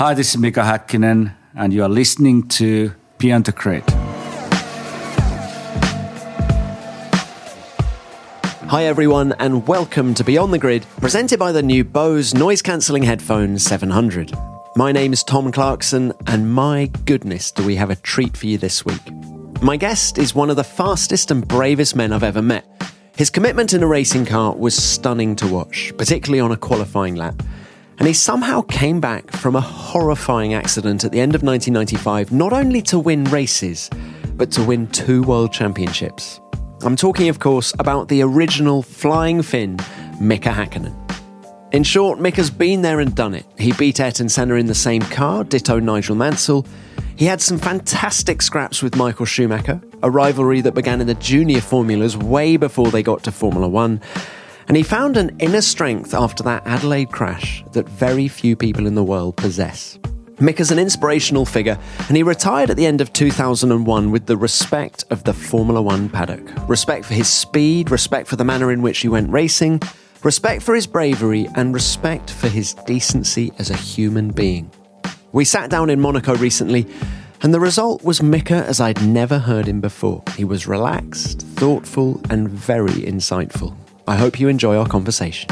Hi, this is Mika Häkkinen, and you are listening to Beyond the Grid. Hi, everyone, and welcome to Beyond the Grid, presented by the new Bose noise cancelling headphones 700. My name is Tom Clarkson, and my goodness, do we have a treat for you this week. My guest is one of the fastest and bravest men I've ever met. His commitment in a racing car was stunning to watch, particularly on a qualifying lap. And he somehow came back from a horrifying accident at the end of 1995, not only to win races, but to win two world championships. I'm talking, of course, about the original flying Finn, Mika Hakkinen. In short, Mika's been there and done it. He beat Ayrton Senna in the same car, ditto Nigel Mansell. He had some fantastic scraps with Michael Schumacher, a rivalry that began in the junior formulas way before they got to Formula One. And he found an inner strength after that Adelaide crash that very few people in the world possess. Mick is an inspirational figure, and he retired at the end of 2001 with the respect of the Formula One paddock. Respect for his speed, respect for the manner in which he went racing, respect for his bravery, and respect for his decency as a human being. We sat down in Monaco recently, and the result was Mika as I'd never heard him before. He was relaxed, thoughtful, and very insightful. I hope you enjoy our conversation.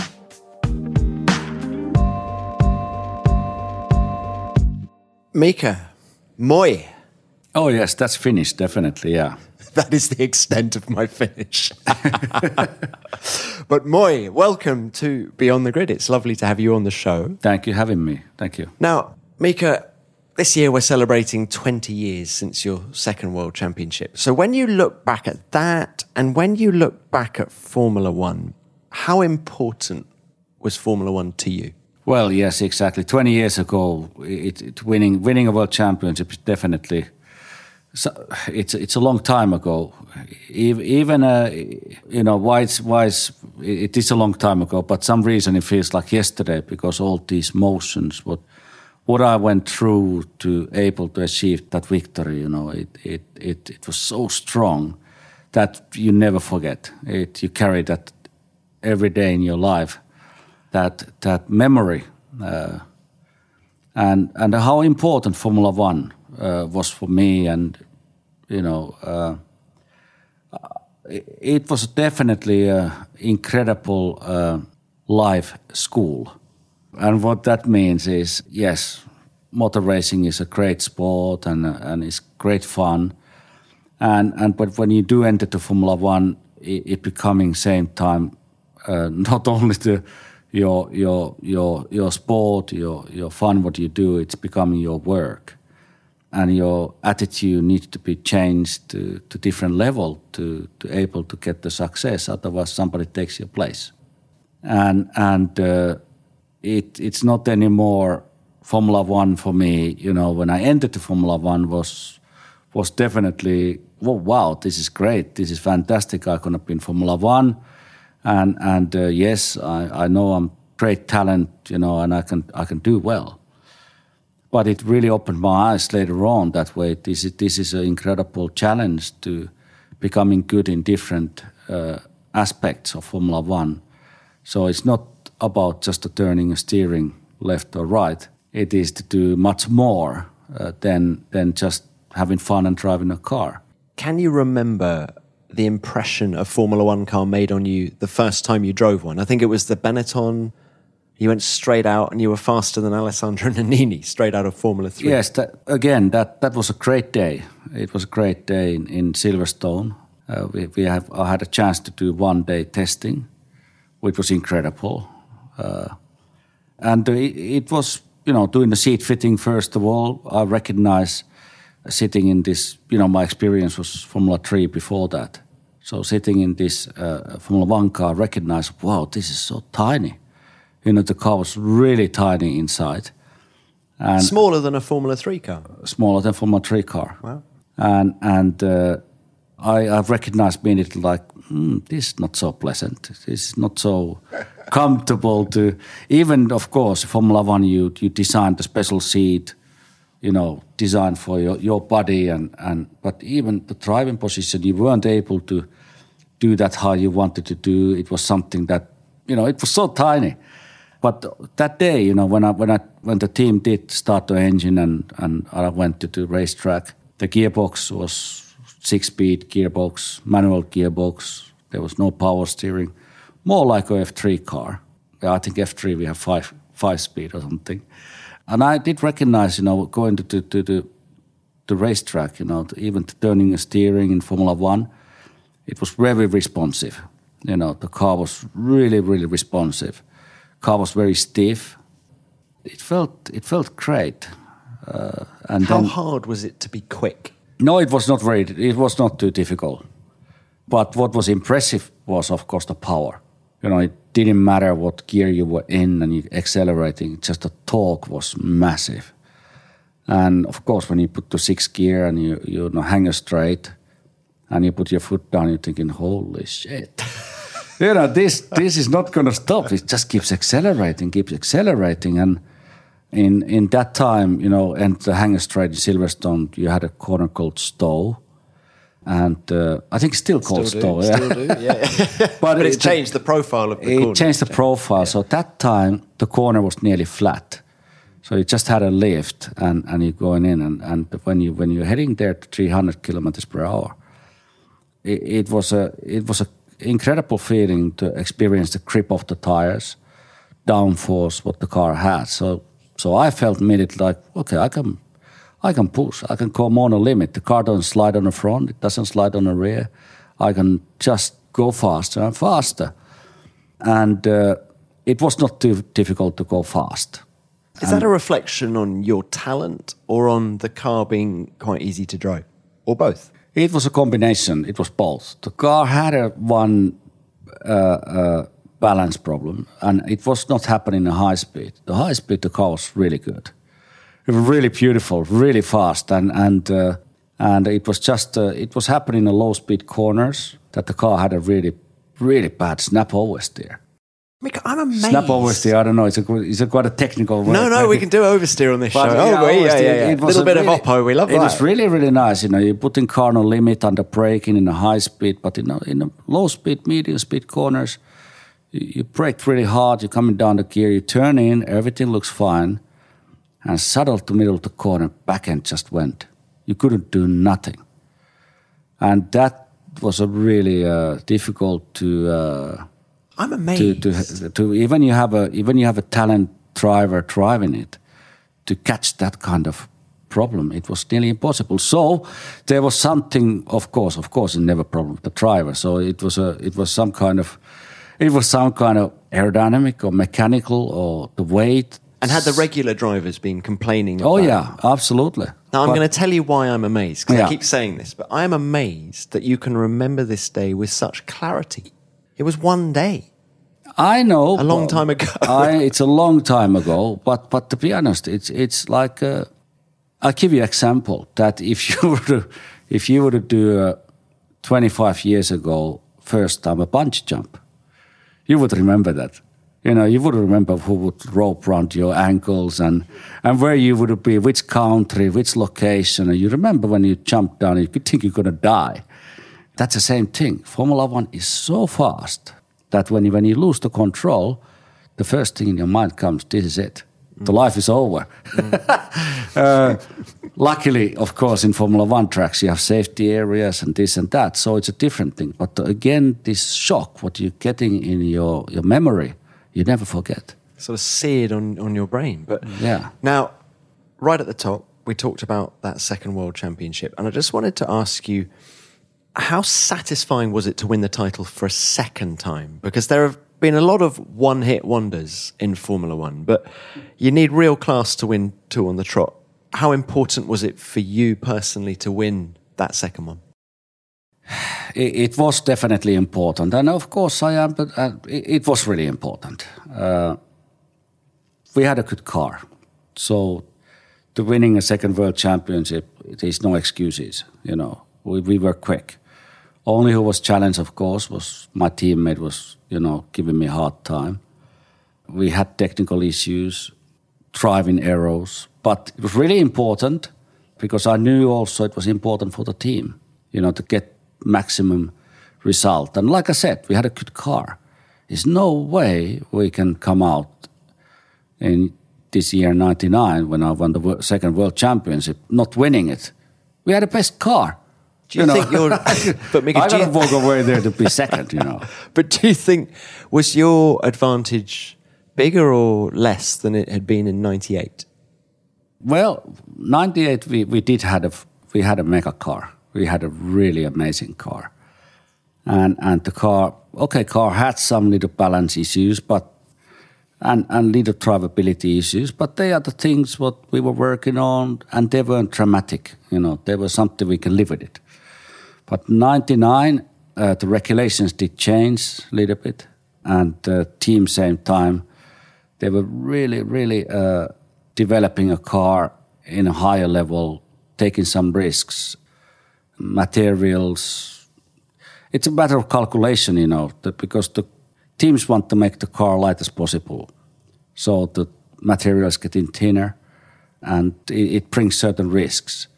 Mika, moi. Oh, yes, that's Finnish, definitely, yeah. That is the extent of my Finnish. but moi, welcome to Beyond the Grid. It's lovely to have you on the show. Thank you for having me. Thank you. Now, Mika, this year we're celebrating 20 years since your second world championship. So when you look back at that and when you look back at Formula One, how important was Formula One to you? Well, yes, exactly. 20 years ago, it, it winning winning a world championship is definitely so it's it's a long time ago. Even uh, you know why it's why it's, it is a long time ago, but some reason it feels like yesterday because all these motions what what I went through to able to achieve that victory, you know, it it it, it was so strong that you never forget it. You carry that every day in your life, that that memory, uh, and and how important Formula One uh, was for me, and you know, uh, it was definitely an incredible uh, life school, and what that means is yes, motor racing is a great sport and and it's great fun, and and but when you do enter the Formula One, it, it becoming same time uh, not only to your your your your sport, your your fun, what you do, it's becoming your work, and your attitude needs to be changed to to different level to to able to get the success. Otherwise, somebody takes your place, and and uh, it it's not anymore Formula One for me. You know, when I entered the Formula One was was definitely well, wow, this is great, this is fantastic. I could have been Formula One and and uh, yes, I, I know I'm great talent, you know, and I can I can do well. But it really opened my eyes later on that way. This is this is an incredible challenge to becoming good in different uh, aspects of Formula One. So it's not about just turning a steering left or right. It is to do much more uh, than than just having fun and driving a car. Can you remember the impression a Formula One car made on you the first time you drove one? I think it was the Benetton. You went straight out and you were faster than Alessandro Nannini, straight out of Formula 3. Yes, that, again, that, that was a great day. It was a great day in, in Silverstone. Uh, we, we have, I had a chance to do one day testing, which was incredible. Uh, and it, it, was, you know, doing the seat fitting first of all. I recognize sitting in this, you know, my experience was Formula 3 before that. So sitting in this uh, Formula One car, I recognized, wow, this is so tiny. You know, the car was really tiny inside. And smaller than a Formula Three car. Smaller than a Formula Three car. Wow. And and uh, I I recognized being immediately like mm, this is not so pleasant. This is not so comfortable to even of course Formula One you you designed the special seat you know, designed for your, your body and, and but even the driving position, you weren't able to do that how you wanted to do. It was something that, you know, it was so tiny. But that day, you know, when I when I when the team did start the engine and, and I went to the racetrack, the gearbox was six-speed gearbox, manual gearbox. There was no power steering, more like a F3 car. Yeah, I think F3 we have five five speed or something. And I did recognize, you know, going to to, to the the racetrack, you know, even turning a steering in Formula One, it was very responsive. You know, the car was really, really responsive. Car was very stiff. It felt it felt great. Uh, and how then, hard was it to be quick? No, it was not very. It was not too difficult. But what was impressive was, of course, the power. You know, it didn't matter what gear you were in and you accelerating. Just the torque was massive. And of course, when you put the sixth gear and you you know, hang straight, and you put your foot down, you're thinking, "Holy shit!" you know, this this is not going to stop. It just keeps accelerating, keeps accelerating, and in in that time, you know, and the Hangar Straight in Silverstone, you had a corner called Stowe, and uh, I think still called still Stowe. Yeah. Still do, yeah. but, but it's it, changed the profile of the it corner. changed the profile. Yeah. So at that time, the corner was nearly flat. So you just had a lift, and, and you're going in, and, and when you when you're heading there to 300 kilometers per hour, it, it was a it was a incredible feeling to experience the grip of the tires, downforce what the car had. So so I felt immediately like, okay, I can I can push. I can come on a limit. The car doesn't slide on the front. It doesn't slide on the rear. I can just go faster and faster. And uh, it was not too difficult to go fast. Is and that a reflection on your talent or on the car being quite easy to drive, or both? It was a combination. It was both. The car had a one uh, uh, balance problem, and it was not happening in high speed. The high speed, the car was really good. It was really beautiful, really fast, and and uh, and it was just uh, it was happening in the low speed corners that the car had a really really bad snap oversteer. I'm amazed. Snap oversteer. I don't know. It's a it's a quite a technical word. No, no, we can do oversteer on this show. Yeah, oh, yeah, yeah, yeah. It was a little bit really, of oppo. We love it that. It was really, really nice. You know, you put in car no limit under braking in a high speed, but in a, in a low speed, medium speed corners, you, you brake really hard. You're coming down the gear. You turn in. Everything looks fine, and settled to middle of the corner, back end just went. You couldn't do nothing, and that was a really uh, difficult to. Uh, I'm amazed. To, to, to even you have a even you have a talent driver driving it, to catch that kind of problem, it was nearly impossible. So there was something, of course, of course, it never problem the driver. So it was a it was some kind of it was some kind of aerodynamic or mechanical or the weight. And had the regular drivers been complaining? Oh yeah, absolutely. Now I'm going to tell you why I'm amazed because yeah. I keep saying this, but I am amazed that you can remember this day with such clarity. It was one day. I know. A long time ago. I, it's a long time ago, but but to be honest, it's it's like uh, I'll give you an example that if you were to if you were to do uh, 25 years ago first time a bungee jump, you would remember that. You know, you would remember who would rope around your ankles and and where you would be, which country, which location. And you remember when you jumped down, you could think you're gonna die. That's the same thing. Formula One is so fast that when you, when you lose the control, the first thing in your mind comes, this is it. Mm. The life is over. Mm. uh, luckily, of course, in Formula One tracks, you have safety areas and this and that. So it's a different thing. But again, this shock, what you're getting in your, your memory, you never forget. Sort of seared on, on your brain. But yeah. Now, right at the top, we talked about that second world championship. And I just wanted to ask you how satisfying was it to win the title for a second time? Because there have been a lot of one hit wonders in Formula One, but you need real class to win two on the trot. How important was it for you personally to win that second one? It, it was definitely important, and of course, I am. But uh, it, it, was really important. Uh, we had a good car, so to winning a second world championship, there's no excuses. You know, we, we were quick. Only who was challenged, of course, was my teammate was, you know, giving me a hard time. We had technical issues, driving errors, but it was really important because I knew also it was important for the team, you know, to get maximum result. And like I said, we had a good car. There's no way we can come out in this year, 99, when I won the wo- second world championship, not winning it. We had the best car. Do you, think you're? but Mika, I do got to you, walk away there to be second, you know. but do you think was your advantage bigger or less than it had been in '98? Well, 98, we, we did had a, we had a mega car. We had a really amazing car. And, and the car, okay, car had some little balance issues, but and, and little drivability issues, but they are the things what we were working on, and they weren't dramatic. You know, they were something we can live with it. But 99, uh, the regulations did change a little bit, and the team same time, they were really, really uh, developing a car in a higher level, taking some risks, materials. It's a matter of calculation, you know, that because the teams want to make the car light as possible. So the materials getting thinner and it, it brings certain risks.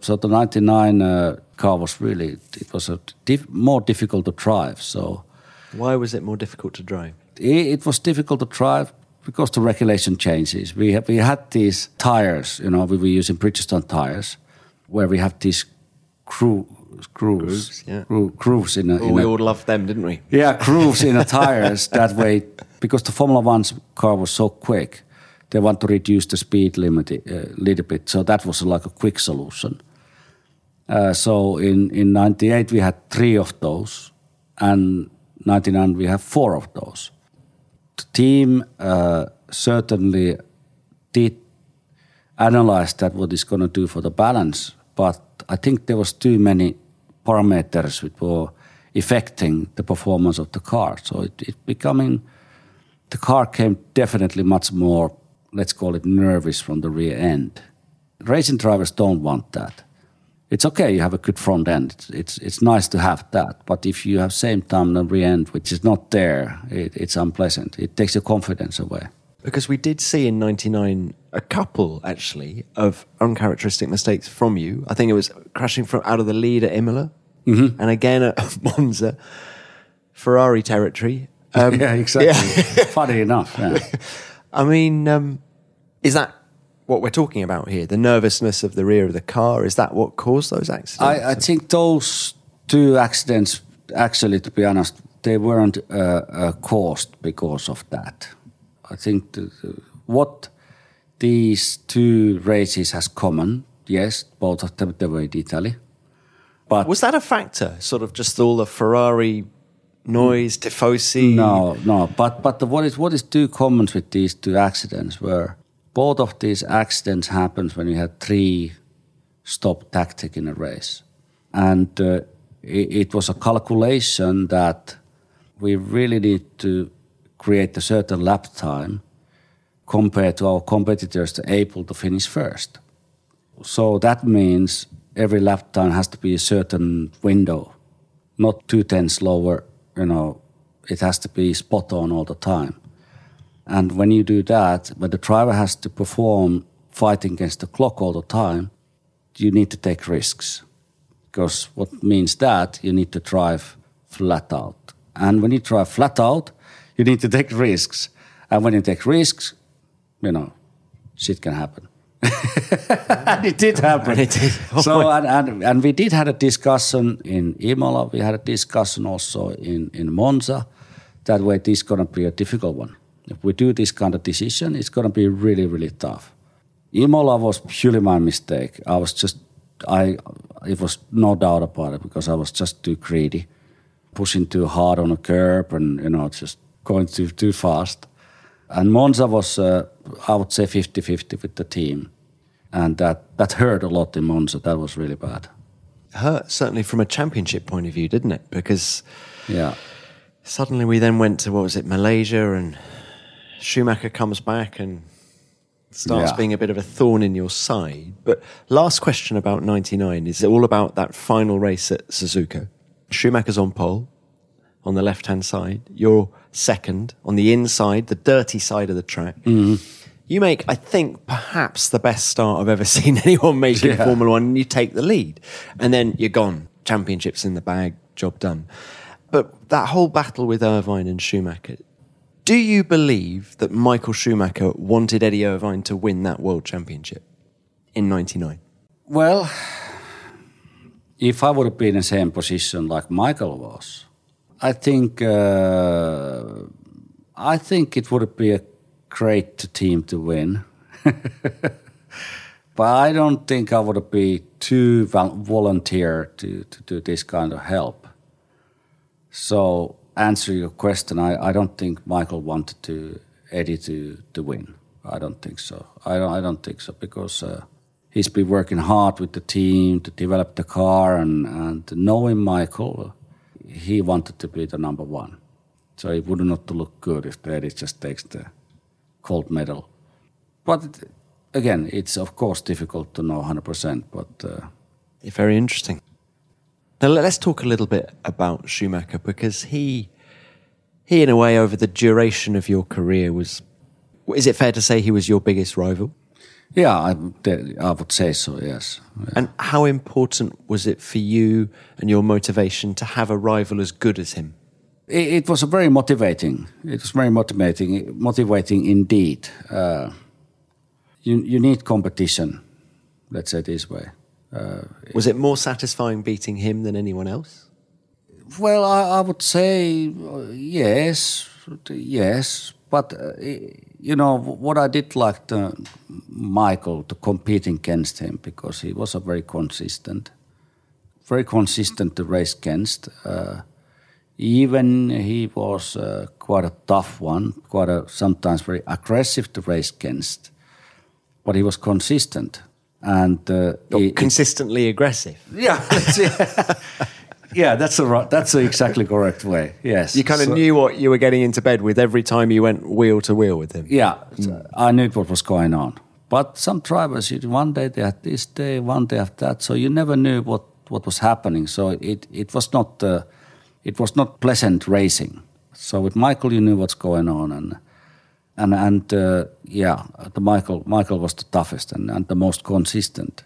So the 99 uh, car was really, it was a diff- more difficult to drive. So Why was it more difficult to drive? it, it was difficult to drive because the regulation changes. We, have, we had these tires, you know, we were using Bridgestone tires where we have these crew, grooves, Grooves, yeah. groo- grooves in a, in we a all loved them, didn't we? yeah, grooves in the tires. That way, because the Formula One's car was so quick, they want to reduce the speed limit a uh, little bit. So that was like a quick solution. Uh, so in in '98 we had three of those, and '99 we have four of those. The team uh, certainly did analyze that what it's going to do for the balance, but I think there was too many parameters which were affecting the performance of the car. So it, it becoming the car came definitely much more, let's call it nervous from the rear end. Racing drivers don't want that. It's okay, you have a good front end. It's, it's, it's nice to have that. But if you have same time on the rear end, which is not there, it, it's unpleasant. It takes your confidence away. Because we did see in '99 a couple actually of uncharacteristic mistakes from you. I think it was crashing from out of the lead at Imola, Mm-hmm. and again at Monza, Ferrari territory. Um, yeah, exactly. Funny enough. Yeah. I mean, um, is that what we're talking about here? The nervousness of the rear of the car is that what caused those accidents? I, I think those two accidents, actually, to be honest, they weren't uh, uh, caused because of that. I think the, the, what these two races has common, yes, both of them they were in Italy, but was that a factor? Sort of just all the Ferrari noise, tifosi. no, no. But but the, what is what is two common with these two accidents were both of these accidents happened when you had three stop tactic in a race, and uh, it, it was a calculation that we really need to create a certain lap time compared to our competitors to able to finish first. So that means every lap time has to be a certain window, not two tenths lower. You know, it has to be spot on all the time. And when you do that, when the driver has to perform fighting against the clock all the time, you need to take risks. Because what means that you need to drive flat out. And when you drive flat out, you need to take risks. And when you take risks, you know, shit can happen. and it did happen. And it did. Oh so and, and, and we did had a discussion in Imola. We had a discussion also in, in Monza. That way, this is going to be a difficult one. If we do this kind of decision, it's going to be really, really tough. Imola was purely my mistake. I was just, I, it was no doubt about it because I was just too greedy, pushing too hard on a curb and, you know, just going too, too fast. And Monza was, uh, I would say, 50 50 with the team. And that, that hurt a lot in Monza. That was really bad. hurt certainly from a championship point of view, didn't it? Because Yeah. suddenly we then went to what was it, Malaysia, and Schumacher comes back and starts Yeah. being a bit of a thorn in your side. But last question about '99 is it all about that final race at Suzuka. Schumacher's on pole on the left hand side. You're second on the inside, the dirty side of the track. Mm-hmm. You make, I think, perhaps the best start I've ever seen anyone make in Yeah. Formula One, and you take the lead. And then you're gone. Championships in the bag, job done. But that whole battle with Irvine and Schumacher, Do you believe that Michael Schumacher wanted Eddie Irvine to win that world championship in 99? Well, if I would have been in the same position like Michael was, I think uh, I think it would be a great team to win. but I don't think I would be too volunteer to, to do this kind of help. So answer your question, I, I don't think Michael wanted to Eddie to, to win. I don't think so. I don't, I don't think so because uh, he's been working hard with the team to develop the car and, and knowing Michael, he wanted to be the number one. So it would not look good if Eddie just takes the gold medal. But again, it's of course difficult to know 100%, but. Uh, very interesting. Now let's talk a little bit about Schumacher because he, he in a way, over the duration of your career was. Is it fair to say he was your biggest rival? Yeah, I, I would say so. Yes. Yeah. And how important was it for you and your motivation to have a rival as good as him? It, it was very motivating. It was very motivating, motivating indeed. Uh, you you need competition. Let's say this way. Uh, Was it more satisfying beating him than anyone else? Well, I, I would say uh, yes, yes. But uh, you know what I did like to Michael to competing against him because he was a very consistent, very consistent to race against. Uh, even he was uh, quite a tough one, quite a sometimes very aggressive to race against, but he was consistent and uh, he, consistently he, aggressive. Yeah, yeah, that's the right. that's the exactly correct way. Yes, you kind of so, knew what you were getting into bed with every time you went wheel to wheel with him. Yeah, mm. I knew what was going on. But some drivers, one day they had this day, one day after that, so you never knew what, what was happening. So it it was not uh, it was not pleasant racing. So with Michael, you knew what's going on, and and and uh, yeah, the Michael Michael was the toughest and, and the most consistent.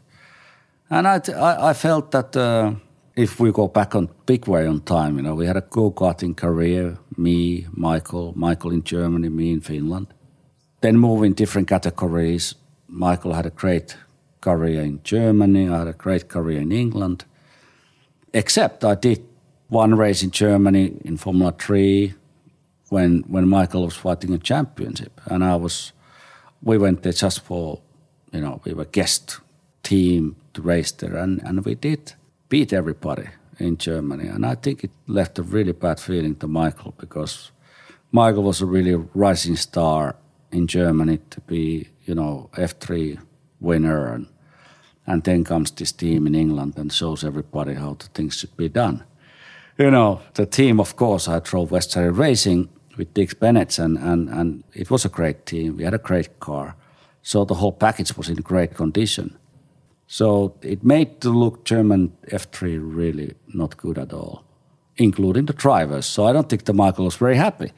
And I I, I felt that uh, if we go back on big way on time, you know, we had a go karting career, me, Michael, Michael in Germany, me in Finland. Then moving different categories. Michael had a great career in Germany. I had a great career in England. Except I did one race in Germany in Formula Three when when Michael was fighting a championship, and I was, we went there just for, you know, we were guest team to race there, and and we did beat everybody in Germany, and I think it left a really bad feeling to Michael because Michael was a really rising star in Germany to be, you know, F3 winner and and then comes this team in England and shows everybody how the things should be done. You know, the team, of course, I drove West Racing with Dick Bennett, and, and, and it was a great team. We had a great car. So the whole package was in great condition. So it made the look German F3 really not good at all, including the drivers. So I don't think the Michael was very happy.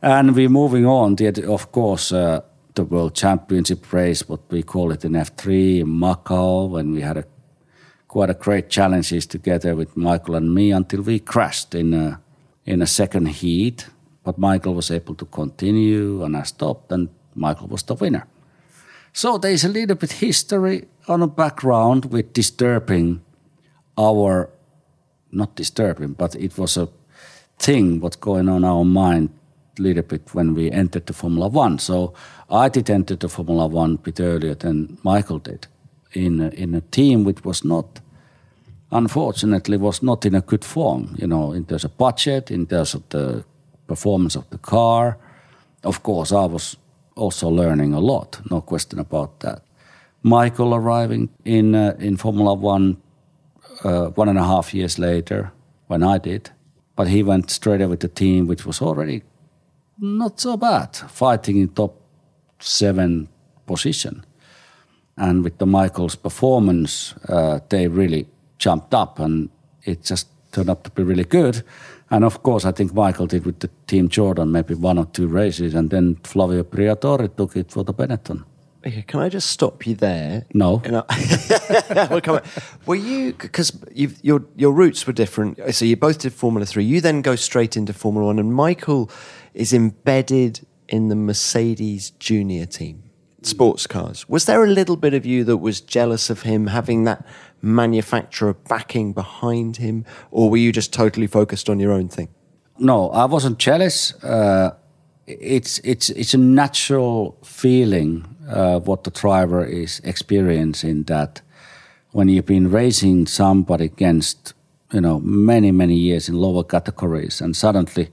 And we're moving on. The, of course, uh, the World Championship race, what we call it in F3 in Macau, when we had a, quite a great challenges together with Michael and me until we crashed in a, in a second heat but Michael was able to continue and I stopped and Michael was the winner. So there's a little bit history on a background with disturbing our, not disturbing, but it was a thing what's going on our mind a little bit when we entered the Formula One. So I did enter the Formula One a bit earlier than Michael did in a, in a team which was not, unfortunately, was not in a good form. You know, in terms of budget, in terms of the performance of the car. Of course, I was also learning a lot, no question about that. Michael arriving in uh, in Formula One uh, one and a half years later when I did, but he went straight away with the team, which was already not so bad, fighting in top seven position. And with the Michael's performance, uh, they really jumped up, and it just turned out to be really good. And of course, I think Michael did with the Team Jordan maybe one or two races, and then Flavio Briatore took it for the Benetton. Okay, can I just stop you there? No. We'll come. Were you because your your roots were different? So you both did Formula Three. You then go straight into Formula One, and Michael is embedded in the Mercedes Junior team, sports cars. Was there a little bit of you that was jealous of him having that manufacturer backing behind him, or were you just totally focused on your own thing? No, I wasn't jealous. Uh, it's it's it's a natural feeling uh, what the driver is experiencing that when you've been racing somebody against you know many many years in lower categories and suddenly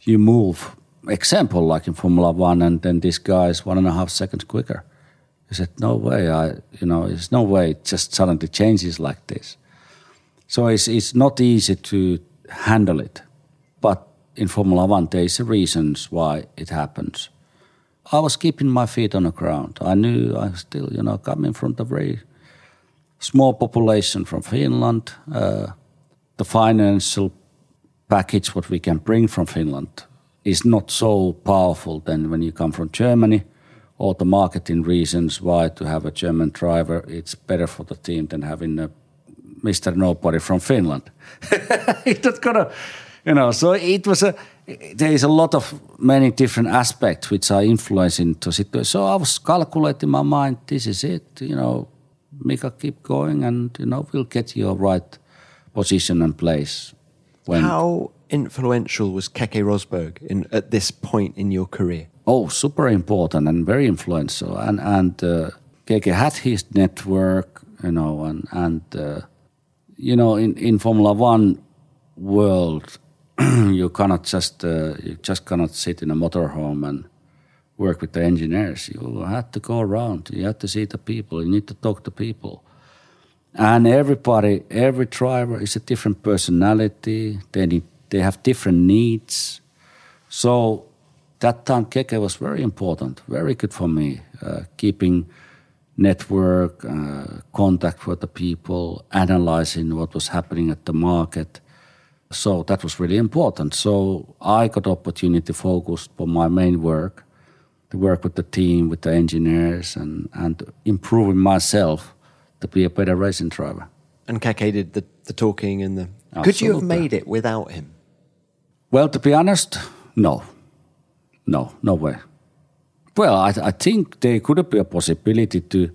you move example like in Formula One and then this guy is one and a half seconds quicker. He said no way I you know there's no way it just suddenly changes like this. So it's it's not easy to handle it, but in Formula One, there is reasons why it happens. I was keeping my feet on the ground. I knew I still, you know, coming from the very small population from Finland. Uh, the financial package what we can bring from Finland is not so powerful than when you come from Germany. Or the marketing reasons why to have a German driver, it's better for the team than having a Mr. Nobody from Finland. it's not gonna you know so it was a there is a lot of many different aspects which are influencing the situation so i was calculating my mind this is it you know mika keep going and you know we'll get your right position and place when How influential was Keke Rosberg in, at this point in your career? oh super important and very influential and and uh, Keke had his network you know and and uh, you know in in formula 1 world you cannot just uh, you just cannot sit in a motorhome and work with the engineers. You have to go around. You have to see the people. You need to talk to people. And everybody, every driver is a different personality. They need, they have different needs. So that time Keke was very important, very good for me, uh, keeping network, uh, contact with the people, analyzing what was happening at the market. So that was really important. So I got opportunity to focus on my main work, to work with the team, with the engineers, and and improving myself to be a better racing driver. And Keke did the, the talking and the. Could you have made it without him? Well, to be honest, no, no, no way. Well, I, I think there could be a possibility to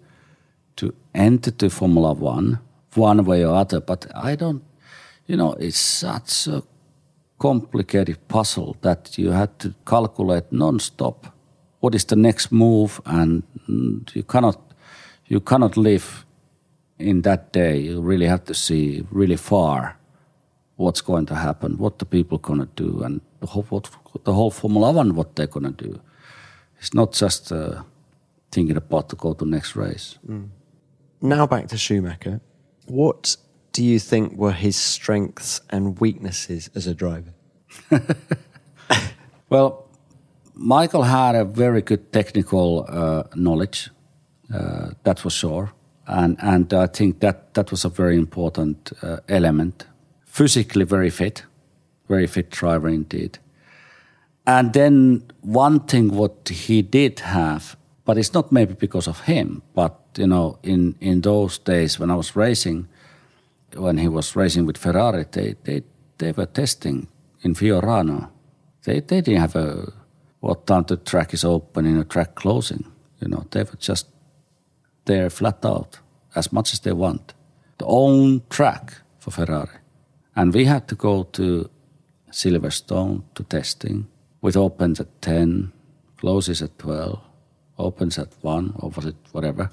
to enter the Formula One one way or other, but I don't. You know, it's such a complicated puzzle that you had to calculate non-stop. What is the next move, and you cannot you cannot live in that day. You really have to see really far what's going to happen, what the people going to do, and the whole, what, the whole Formula One, what they're going to do. It's not just uh, thinking about to go to next race. Now back to Schumacher. What do you think were his strengths and weaknesses as a driver? Well, Michael had a very good technical uh, knowledge, uh, that was sure, and and I think that that was a very important uh, element. Physically very fit, very fit driver indeed. And then one thing what he did have, but it's not maybe because of him, but you know, in in those days when I was racing, when he was racing with Ferrari, they they they were testing in Fiorano. They they didn't have a what time the track is open and the track closing. You know, they were just there flat out as much as they want. The own track for Ferrari. And we had to go to Silverstone to testing with opens at 10, closes at 12, opens at 1, or was it whatever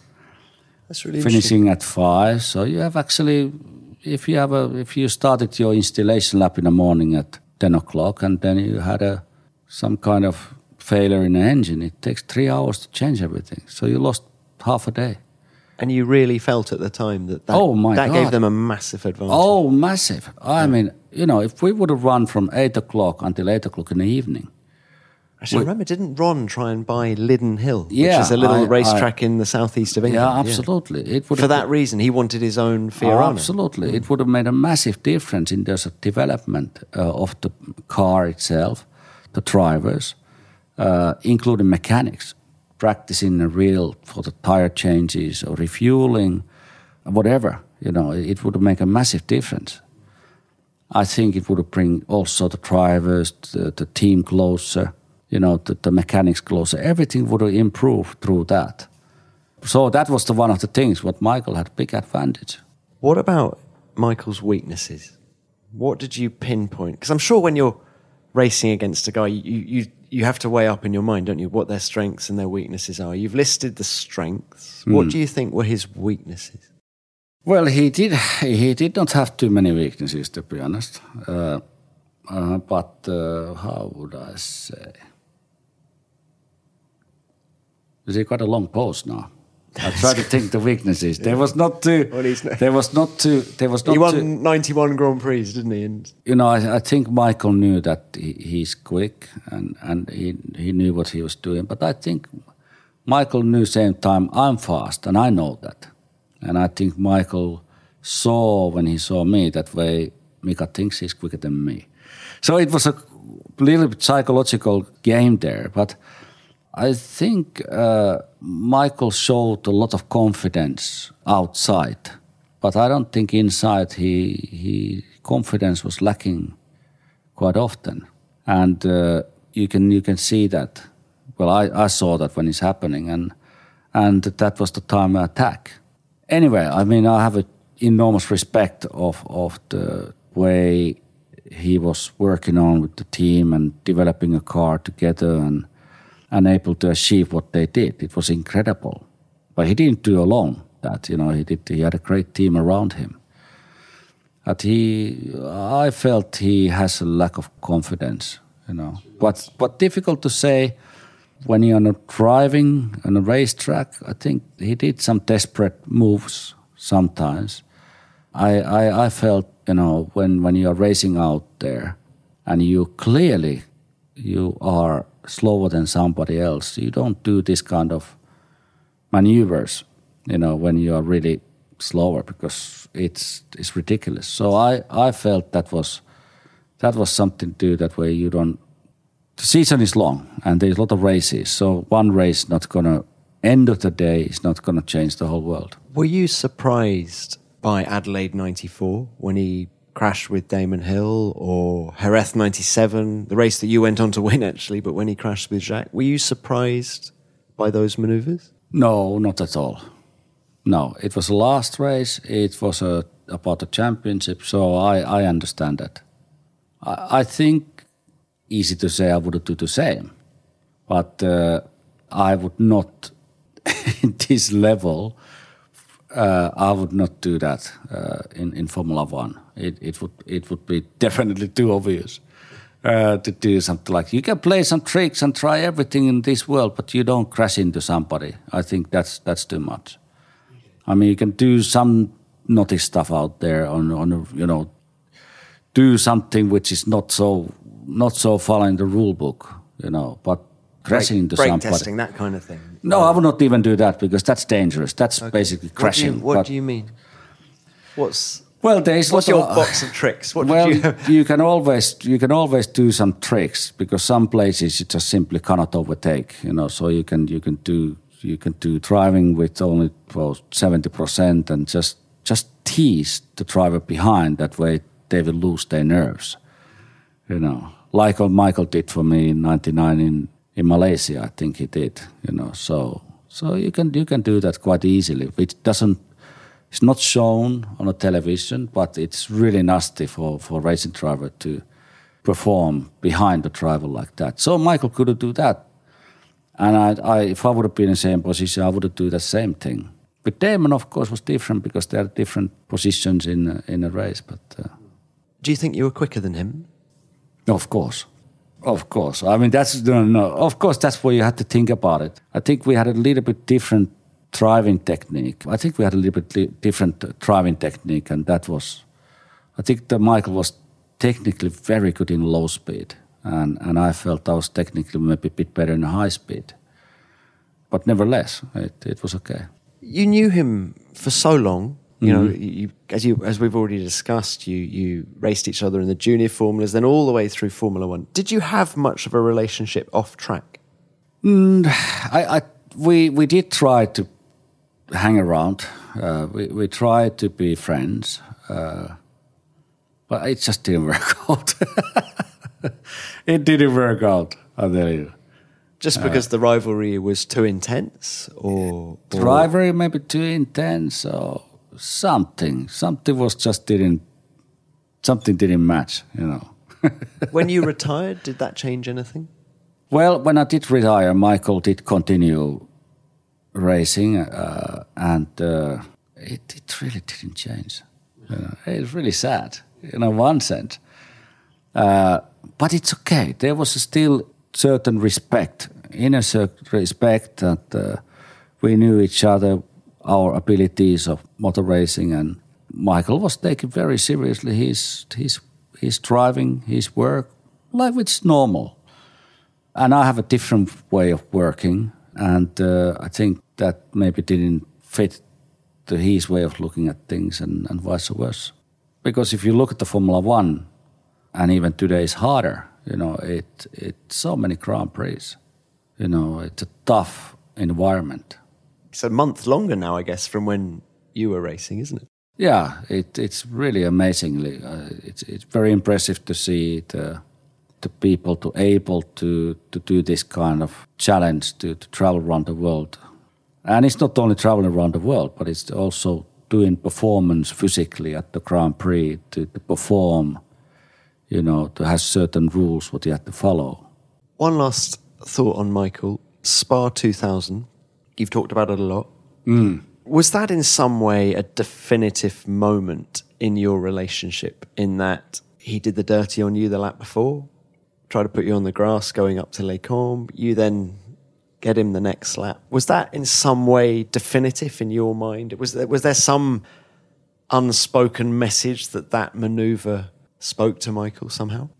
That's really finishing at five. So you have actually, if you have a, if you started your installation lap in the morning at ten o'clock, and then you had a some kind of failure in the engine, it takes three hours to change everything. So you lost half a day. And you really felt at the time that that, Oh, my that gave them a massive advantage. Oh, massive! I mean, you know, if we would have run from eight o'clock until eight o'clock in the evening, Actually, remember, didn't Ron try and buy Lydden Hill, Yeah, which is a little I- racetrack in the southeast of England? yeah, absolutely, it would For have that reason, he wanted his own Oh, Fiorano. absolutely. It would have made a massive difference in terms of development uh, of the car itself, the drivers, uh, including mechanics. Practicing a real for the tire changes or refueling, whatever, you know, it would make a massive difference. I think it would bring also the drivers, the, the team closer, you know, the, the mechanics closer. Everything would improve through that. So that was the one of the things what Michael had big advantage. What about Michael's weaknesses? What did you pinpoint? Because I'm sure when you're racing against a guy, you, you you have to weigh up in your mind, don't you, what their strengths and their weaknesses are. You've listed the strengths. Mm. What do you think were his weaknesses? Well, he did. He did not have too many weaknesses, to be honest. Uh, uh, but uh, how would I say? Is he quite a long pause now? I try to think the weaknesses. There was not too. There was not too. There was not. He won too, ninety-one Grand Prix, didn't he? And you know, I, I think Michael knew that he, he's quick and and he he knew what he was doing. But I think Michael knew same time I'm fast and I know that, and I think Michael saw when he saw me that way. Mika thinks he's quicker than me, so it was a little bit psychological game there, but. I think uh, Michael showed a lot of confidence outside, but I don't think inside he he confidence was lacking quite often, and uh, you can you can see that. Well, I, I saw that when it's happening, and and that was the time I attack. Anyway, I mean I have an enormous respect of of the way he was working on with the team and developing a car together and unable to achieve what they did. It was incredible. But he didn't do alone that, you know, he did he had a great team around him. But he I felt he has a lack of confidence, you know. But but difficult to say when you're not driving on a racetrack, I think he did some desperate moves sometimes. I, I, I felt, you know, when, when you're racing out there and you clearly you are slower than somebody else. You don't do this kind of maneuvers, you know, when you are really slower because it's it's ridiculous. So I, I felt that was that was something to do that way you don't the season is long and there's a lot of races. So one race not gonna end of the day is not gonna change the whole world. Were you surprised by Adelaide ninety four when he crash with Damon Hill or Jerez 97, the race that you went on to win actually, but when he crashed with Jacques. Were you surprised by those maneuvers? No, not at all. No, it was the last race. It was a, about the championship, so I, I understand that. I, I think easy to say I would do the same, but uh, I would not in this level. Uh, I would not do that uh, in in Formula One it, it would it would be definitely too obvious uh, to do something like you can play some tricks and try everything in this world, but you don't crash into somebody. I think that's that's too much. I mean, you can do some naughty stuff out there on on you know do something which is not so not so following the rule book, you know, but crashing break, into break somebody. testing that kind of thing. No, I would not even do that because that's dangerous. That's okay. basically crashing. What, do you, what do you mean? What's well, there's what's your box of tricks? What well, you, you can always you can always do some tricks because some places you just simply cannot overtake. You know, so you can you can do you can do driving with only well seventy percent and just just tease the driver behind. That way they will lose their nerves. You know, like what Michael did for me in '99 in in Malaysia. I think he did. You know, so so you can you can do that quite easily. It doesn't it's not shown on a television, but it's really nasty for, for a racing driver to perform behind the driver like that. So Michael couldn't do that. And I, I, if I would have been in the same position, I would have do the same thing. But Damon, of course, was different because there are different positions in a, in a race. But uh, do you think you were quicker than him? Of course, of course. I mean, that's no, no. Of course, that's where you had to think about it. I think we had a little bit different driving technique. I think we had a little bit different driving technique, and that was, I think that Michael was technically very good in low speed, and, and I felt I was technically maybe a bit better in high speed. But nevertheless, it, it was okay. You knew him for so long. You mm-hmm. know, you, as you as we've already discussed, you you raced each other in the junior formulas, then all the way through Formula One. Did you have much of a relationship off track? Mm, I, I we we did try to hang around. Uh, we we tried to be friends, uh, but it just didn't work out. it didn't work out. I tell you. Just because the rivalry was too intense, or, The or- rivalry maybe too intense or something. Something was just didn't. Something didn't match. You know. when you retired, did that change anything? Well, when I did retire, Michael did continue racing, uh, and uh, it, it really didn't change. You know, it's really sad, in a one sense. Uh, but it's okay. There was still certain respect, inner cir- respect that uh, we knew each other, our abilities of motor racing, and Michael was taking very seriously his his his driving, his work, like it's normal and I have a different way of working, and uh, I think that maybe didn't fit to his way of looking at things, and, and vice versa. Because if you look at the Formula One, and even today is harder, you know, it it's so many Grand Prix, you know, it's a tough environment. It's a month longer now, I guess, from when you were racing, isn't it? Yeah, it, it's really amazingly. Uh, it's it's very impressive to see the the people to able to to do this kind of challenge to, to travel around the world, and it's not only traveling around the world, but it's also doing performance physically at the Grand Prix to, to perform. You know, to have certain rules what you have to follow. One last thought on Michael Spa 2000. You've talked about it a lot. Mm. Was that in some way a definitive moment in your relationship? In that he did the dirty on you the lap before, tried to put you on the grass going up to Les Combes, you then get him the next lap. Was that in some way definitive in your mind? Was there, was there some unspoken message that that maneuver spoke to Michael somehow?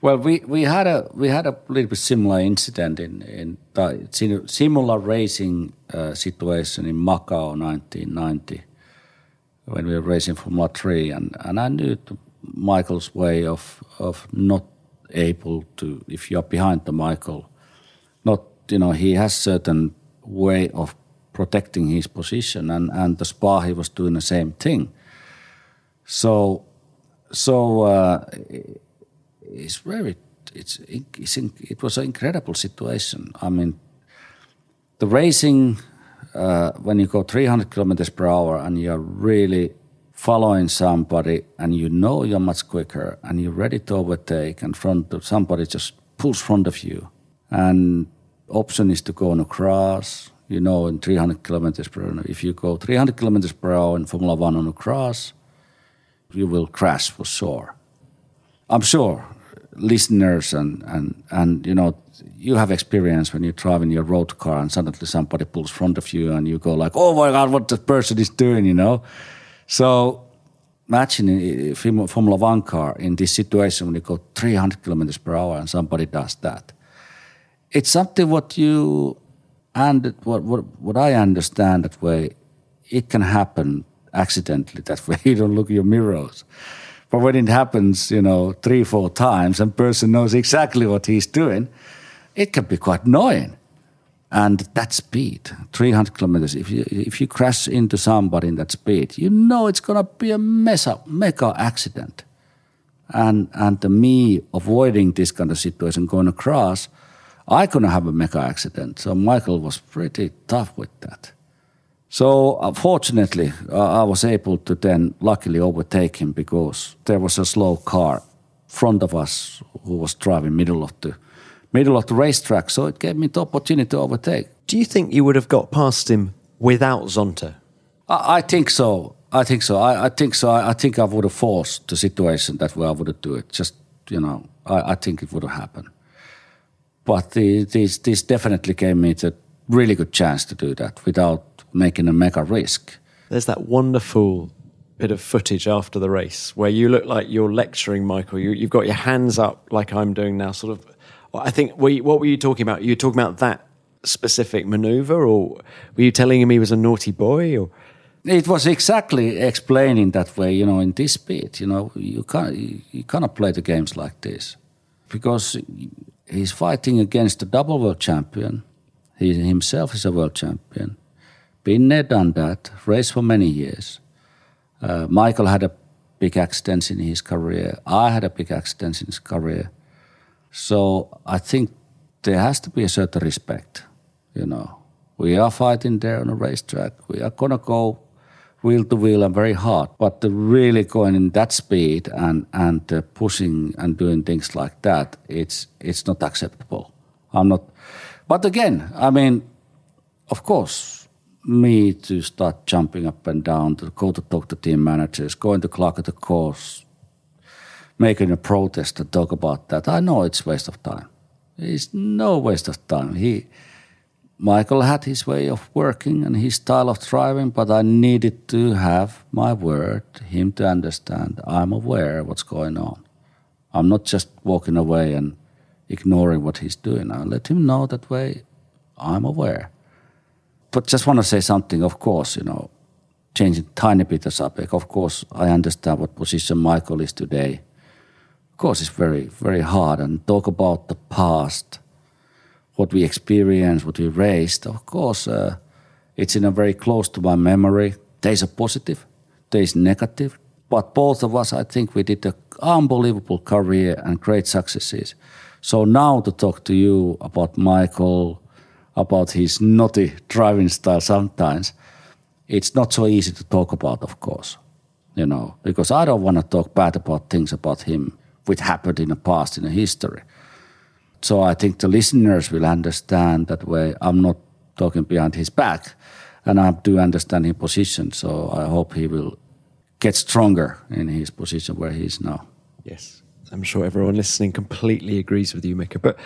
Well, we, we had a we had a little bit similar incident in in similar racing uh, situation in Macau, 1990, when we were racing Formula Three, and, and I knew Michael's way of of not able to if you're behind the Michael, not you know he has certain way of protecting his position, and and the Spa he was doing the same thing. So so. Uh, it's very it's, it's it was an incredible situation. I mean, the racing uh, when you go 300 kilometers per hour and you're really following somebody and you know you're much quicker and you're ready to overtake and front of somebody just pulls front of you and option is to go on a cross you know in 300 kilometers per hour. If you go 300 kilometers per hour in formula 1 on a cross you will crash for sure. I'm sure listeners and, and, and you know you have experience when you drive in your road car and suddenly somebody pulls front of you and you go like oh my god what that person is doing you know? So imagine a formula one car in this situation when you go 300 kilometers per hour and somebody does that it's something what you and what, what, what i understand that way it can happen accidentally that way you don't look at your mirrors but when it happens, you know, three, four times, and person knows exactly what he's doing, it can be quite annoying. And that speed, 300 kilometers, if you, if you crash into somebody in that speed, you know it's going to be a mess up, mega accident. And, and the me avoiding this kind of situation going across, I couldn't have a mega accident. So Michael was pretty tough with that. So uh, fortunately, uh, I was able to then luckily overtake him because there was a slow car front of us who was driving middle of the middle of the racetrack. So it gave me the opportunity to overtake. Do you think you would have got past him without Zonta? I, I think so. I think so. I, I think so. I, I, think I would have forced the situation that way I would have do it. Just you know, I, I think it would have happened. But the, this this definitely gave me the really good chance to do that without making a mega risk. There's that wonderful bit of footage after the race where you look like you're lecturing Michael. You, have got your hands up like I'm doing now, sort of. I think, were you, what were you talking about? You were talking about that specific maneuver, or were you telling him he was a naughty boy? Or it was exactly explaining that way. You know, in this bit, you know, you can't you cannot play the games like this because he's fighting against a double world champion He himself is a world champion. Been there, done that, raced for many years. Uh, Michael had a big accident in his career. I had a big accident in his career. So I think there has to be a certain respect. You know, we are fighting there on a racetrack. We are gonna go wheel to wheel and very hard. But really going in that speed and and uh, pushing and doing things like that, it's it's not acceptable. I'm not. But again, I mean, of course, me to start jumping up and down to go to talk to team managers, going to clock at the course, making a protest to talk about that. I know it's waste of time. It's no waste of time. He Michael had his way of working and his style of driving, but I needed to have my word, him to understand I'm aware what's going on. I'm not just walking away and ignoring what he's doing. I let him know that way I'm aware. But just want to say something, of course, you know, changing tiny bit the subject. Of course, I understand what position Michael is today. Of course, it's very, very hard and talk about the past what we experienced, what we raised, of course, uh, it's in a very close to my memory. There's a positive, there's negative, but both of us, I think, we did an unbelievable career and great successes. So now to talk to you about Michael, about his naughty driving style sometimes, it's not so easy to talk about, of course, you know, because I don't want to talk bad about things about him which happened in the past, in the history. So I think the listeners will understand that way. I'm not talking behind his back, and I do understand his position. So I hope he will get stronger in his position where he is now. Yes. I'm sure everyone listening completely agrees with you, Mika. But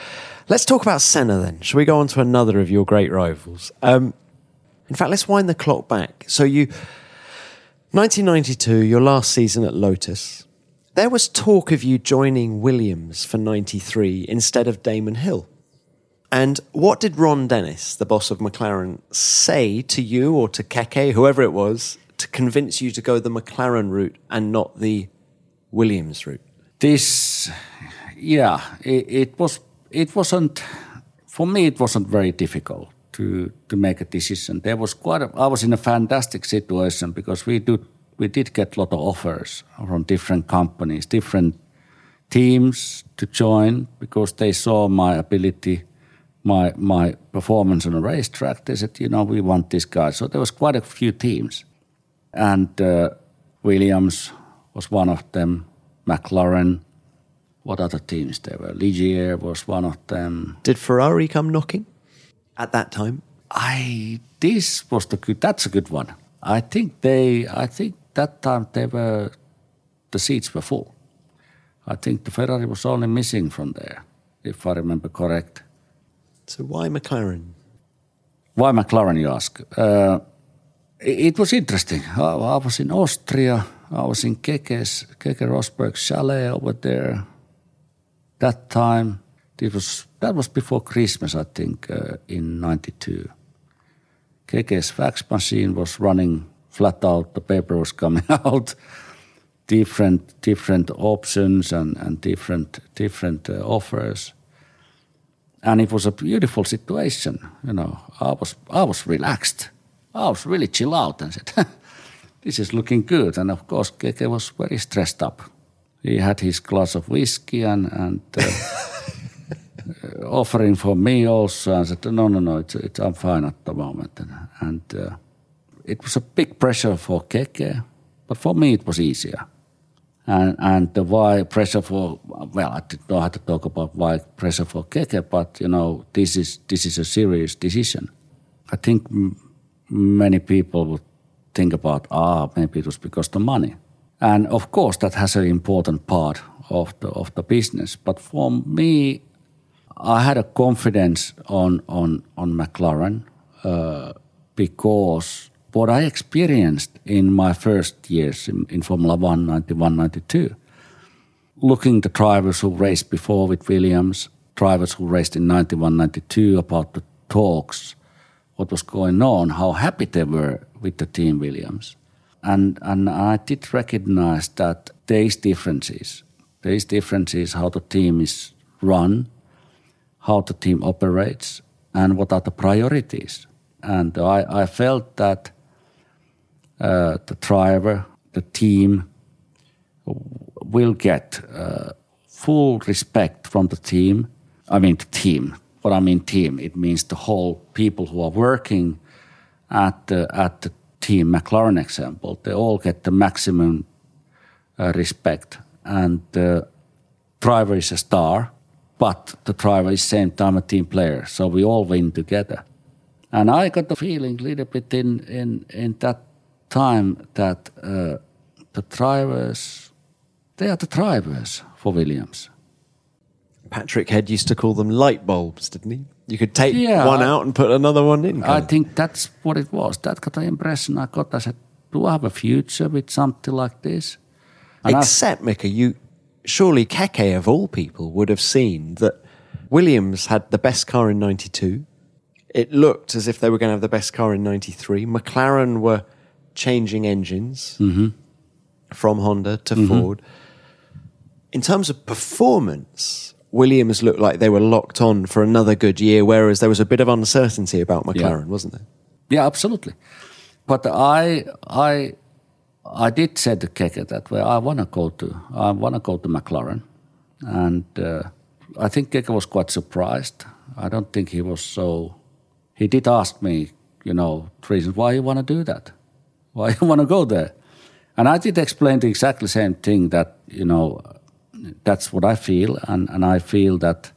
let's talk about Senna then. Shall we go on to another of your great rivals? Um, in fact, let's wind the clock back. So you, 1992, your last season at Lotus. There was talk of you joining Williams for 93 instead of Damon Hill. And what did Ron Dennis, the boss of McLaren, say to you or to Keke, whoever it was, to convince you to go the McLaren route and not the Williams route? This, yeah, it, it was. It wasn't for me. It wasn't very difficult to to make a decision. There was quite. A, I was in a fantastic situation because we do we did get a lot of offers from different companies, different teams to join because they saw my ability, my my performance on a racetrack. They said, you know, we want this guy. So there was quite a few teams, and uh, Williams was one of them. McLaren. What other teams there were? Ligier was one of them. Did Ferrari come knocking at that time? I this was the good. That's a good one. I think they. I think that time they were the seats were full. I think the Ferrari was only missing from there, if I remember correct. So why McLaren? Why McLaren, you ask? Uh, it was interesting. I, I, was in Austria. I was in Keke's, Keke Rosberg chalet over there. That time, it was that was before Christmas, I think, uh, in '92. Keke's fax machine was running flat out. The paper was coming out, different different options and and different different uh, offers, and it was a beautiful situation. You know, I was I was relaxed. I was really chill out and said, "This is looking good." And of course, Keke was very stressed up. He had his glass of whiskey and and. Uh, offering for me also and said, no, no, no, it's, it's, I'm fine at the moment. And, and uh, it was a big pressure for Keke, but for me it was easier. And and the why pressure for well, I didn't know how to talk about why pressure for Keke, but you know this is this is a serious decision. I think many people would think about ah maybe it was because the money, and of course that has an important part of the of the business. But for me, I had a confidence on on on McLaren uh, because what I experienced in my first years in, in Formula One, 91, 92, looking the drivers who raced before with Williams, drivers who raced in 91, 92, about the talks, what was going on, how happy they were with the team Williams. And, and I did recognize that there is differences. There is differences how the team is run, how the team operates, and what are the priorities. And I, I felt that uh, the driver, the team, will get uh, full respect from the team. I mean, the team. What I mean, team, it means the whole people who are working at the, at the team McLaren example. They all get the maximum uh, respect, and the driver is a star, but the driver is same time a team player. So we all win together. And I got the feeling a little bit in in in that time that uh, the drivers they are the drivers for Williams. Patrick Head used to call them light bulbs, didn't he? You could take Yeah, one out and put another one in. I of. think that's what it was. That got the impression I got. I said, "Do I have a future with something like this?" And I- Except, Mika, you surely Keke of all people would have seen that Williams had the best car in '92. It looked as if they were going to have the best car in '93. McLaren were changing engines from Honda to Ford. In terms of performance, Williams looked like they were locked on for another good year, whereas there was a bit of uncertainty about McLaren, wasn't there? Yeah, absolutely. But I, I, I did say to Keke that way. I want to go to, I want to go to McLaren, and uh, I think Keke was quite surprised. I don't think he was so. He did ask me, you know, reasons why you want to do that, why you want to go there, and I did explain the exactly same thing that you know, that's what I feel, and and I feel that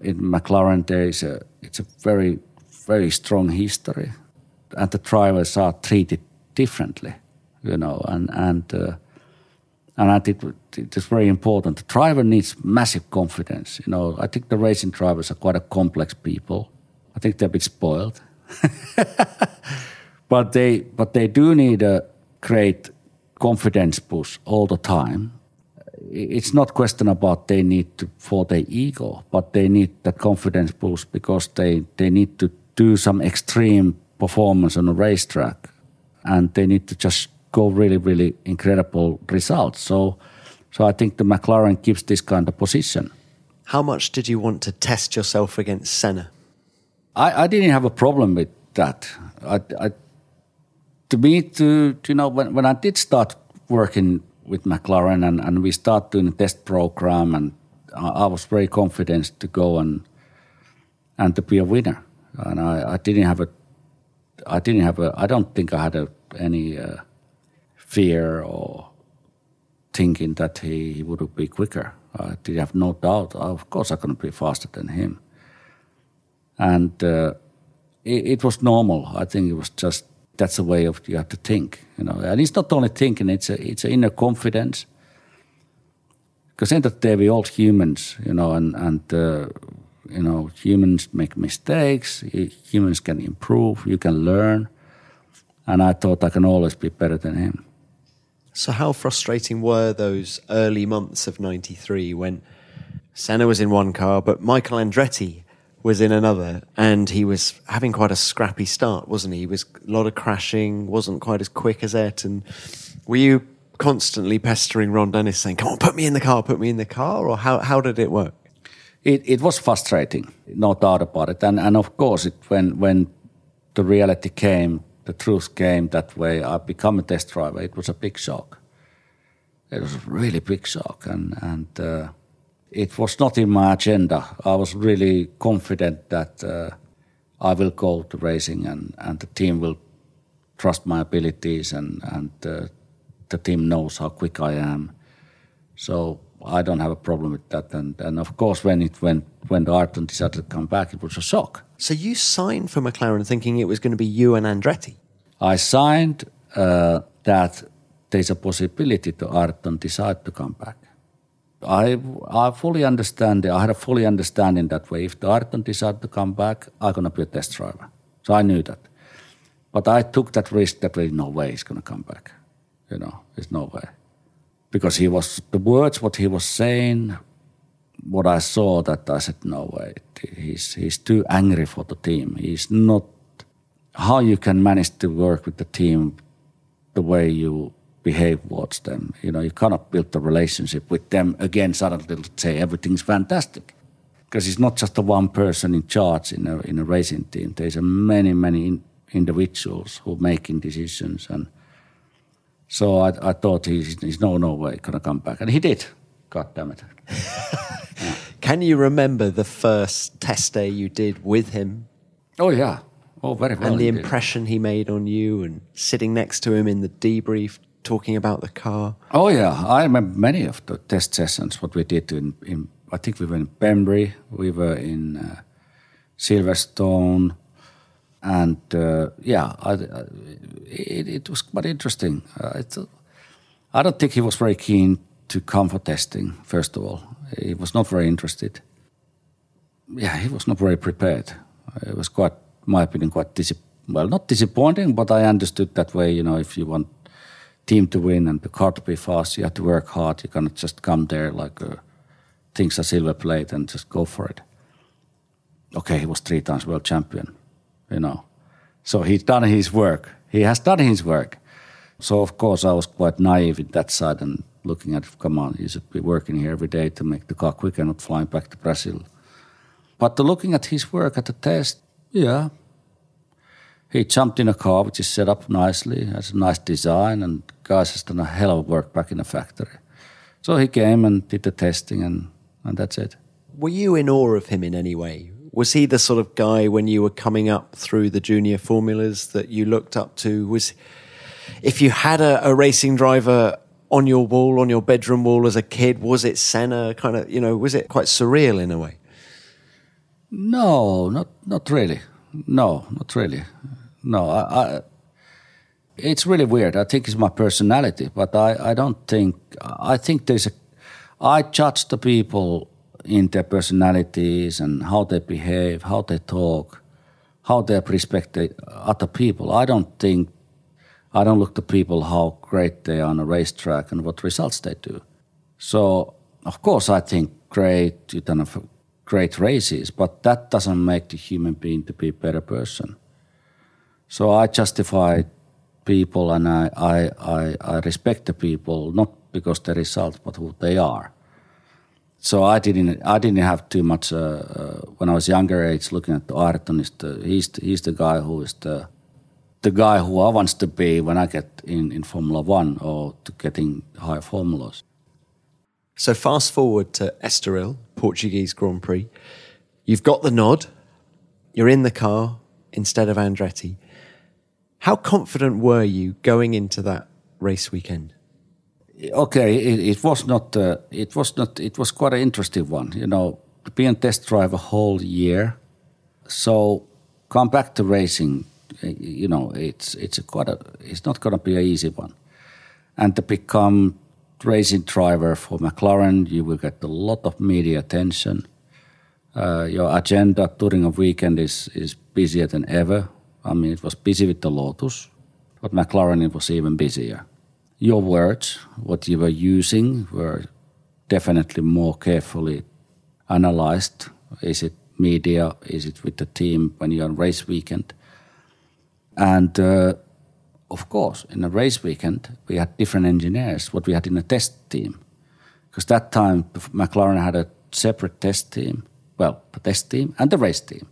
in McLaren there is a it's a very very strong history, and the drivers are treated differently, you know, and and uh, and I think it is very important. The driver needs massive confidence. You know, I think the racing drivers are quite a complex people. I think they're a bit spoiled, but they but they do need a great confidence push all the time it's not question about they need to for their ego, but they need that confidence boost because they, they need to do some extreme performance on a racetrack and they need to just go really, really incredible results. So so I think the McLaren gives this kind of position. How much did you want to test yourself against Senna? I, I didn't have a problem with that. I, I, to me, to, to you know, when, when I did start working with McLaren and, and we start doing a test program, and I, I was very confident to go and and to be a winner. And I, I didn't have a, I didn't have a, I don't think I had a, any uh, fear or thinking that he, he would be quicker. I did have no doubt. Of course, going to be faster than him and uh, it, it, was normal. I think it was just that's the way of you have to think, you know. And it's not only thinking; it's a it's inner confidence. Because of the day, we all humans, you know, and and uh, you know, humans make mistakes. Humans can improve. You can learn, and I thought I can always be better than him. So, how frustrating were those early months of '93 when Senna was in one car, but Michael Andretti was in another, and he was having quite a scrappy start, wasn't he? He was a lot of crashing, wasn't quite as quick as Ayrton. Were you constantly pestering Ron Dennis, saying, "Come on, put me in the car, put me in the car," or how how did it work? It it was frustrating, no doubt about it, and and of course, it, when when the reality came, the truth came that way. I become a test driver. It was a big shock. It was a really big shock, and and. Uh, it was not in my agenda. I was really confident that uh, I will go to racing and, and the team will trust my abilities and, and uh, the team knows how quick I am. So I don't have a problem with that. And, and of course, when it went, when Ayrton decided to come back, it was a shock. So you signed for McLaren thinking it was going to be you and Andretti? I signed uh, that there's a possibility to Ayrton decide to come back. I I fully understand. it. I had a fully understanding that way. If the Ayrton decided to come back, I'm gonna be a test driver. So I knew that. But I took that risk that there's no way he's gonna come back. You know, there's no way. Because he was the words what he was saying, what I saw that I said, no way. He's he's too angry for the team. He's not how you can manage to work with the team the way you behave towards them. You know, you cannot build a relationship with them again suddenly say everything's fantastic. because it's not just the one person in charge in a, in a racing team. There's a many, many in, individuals who are making decisions. And so I, I thought he's, he's no, no way going to come back. And he did. God damn it. yeah. Can you remember the first test day you did with him? Oh, yeah. Oh, very well. And the impression he made on you and sitting next to him in the debrief talking about the car. Oh, yeah. I remember many of the test sessions, what we did in, in I think we were in Pembrey, we were in uh, Silverstone, and uh, yeah, I, I, it, it, was quite interesting. Uh, I don't think he was very keen to come for testing. First of all, he was not very interested. Yeah, he was not very prepared. It was quite, my opinion, quite dis- well, not disappointing, but I understood that way. You know, if you want team to win and the car to be fast, you have to work hard. You cannot just come there like. A, things a silver plate and just go for it. Okay, he was three times world champion, you know. So he's done his work. He has done his work. So of course I was quite naive in that side and looking at, come on, he should be working here every day to make the car quicker, not flying back to Brazil. But looking at his work at the test, yeah, he jumped in a car which is set up nicely, has a nice design, and guys has done a hell of work back in the factory. So he came and did the testing, and and that's it. Were you in awe of him in any way? Was he the sort of guy when you were coming up through the junior formulas that you looked up to? Was if you had a, a racing driver on your wall, on your bedroom wall as a kid, was it Senna? Kind of, you know, was it quite surreal in a way? No, not not really. No, not really. No, I, I it's really weird. I think it's my personality, but I, I don't think I think there's a I judge the people in their personalities and how they behave, how they talk, how they respect other people. I don't think, I don't look to people how great they are on a racetrack and what results they do. So, of course, I think great, you done great races, but that doesn't make the human being to be a better person. So I justify people and I, I, I, I respect the people, not because the results, but who they are so I didn't I didn't have too much uh, uh, when I was younger age looking at the Ayrton is the, he's the, he's the guy who is the the guy who I want to be when I get in, in Formula One or to getting high formulas. So fast forward to Estoril, Portuguese Grand Prix. You've got the nod. You're in the car instead of Andretti. How confident were you going into that race weekend? okay, it, it was not. Uh, it was not. It was quite an interesting one. You know, to be on test drive a whole year, so come back to racing. You know, it's it's a quite a. It's not going to be an easy one, and to become racing driver for McLaren, you will get a lot of media attention. Uh, your agenda during a weekend is is busier than ever. I mean, it was busy with the Lotus, but McLaren it was even busier your words, what you were using, were definitely more carefully analyzed. Is it media? Is it with the team when you're on race weekend? And uh, of course, in a race weekend, we had different engineers, what we had in a test team. Because that time, McLaren had a separate test team, well, the test team and the race team.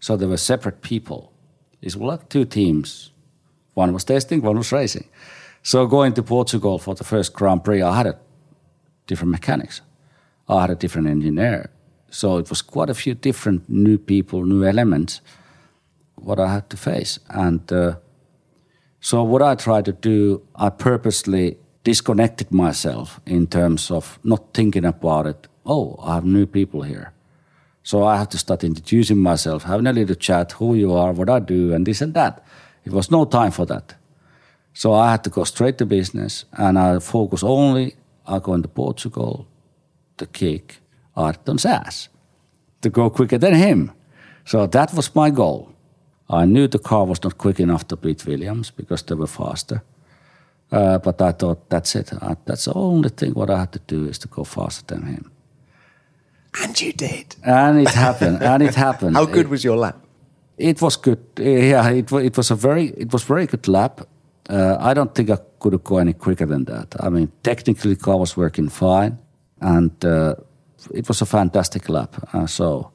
So there were separate people. It was like two teams. One was testing, one was racing. So going to Portugal for the first Grand Prix, I had a different mechanics. I had a different engineer. So it was quite a few different new people, new elements, what I had to face. And uh, so what I tried to do, I purposely disconnected myself in terms of not thinking about it. Oh, I have new people here. So I have to start introducing myself, having a little chat, who you are, what I do, and this and that. It was no time for that. So I had to go straight to business and I focus only I go into Portugal to kick Ayrton's ass, to go quicker than him. So that was my goal. I knew the car was not quick enough to beat Williams because they were faster. Uh, but I thought that's it. I, that's the only thing what I had to do is to go faster than him. And you did. And it happened. and it happened. How good it, was your lap? It was good. Yeah, it, it was a very it was very good lap. Uh, I don't think I could go any quicker than that. I mean, technically, car was working fine, and uh, it was a fantastic lap. Uh, so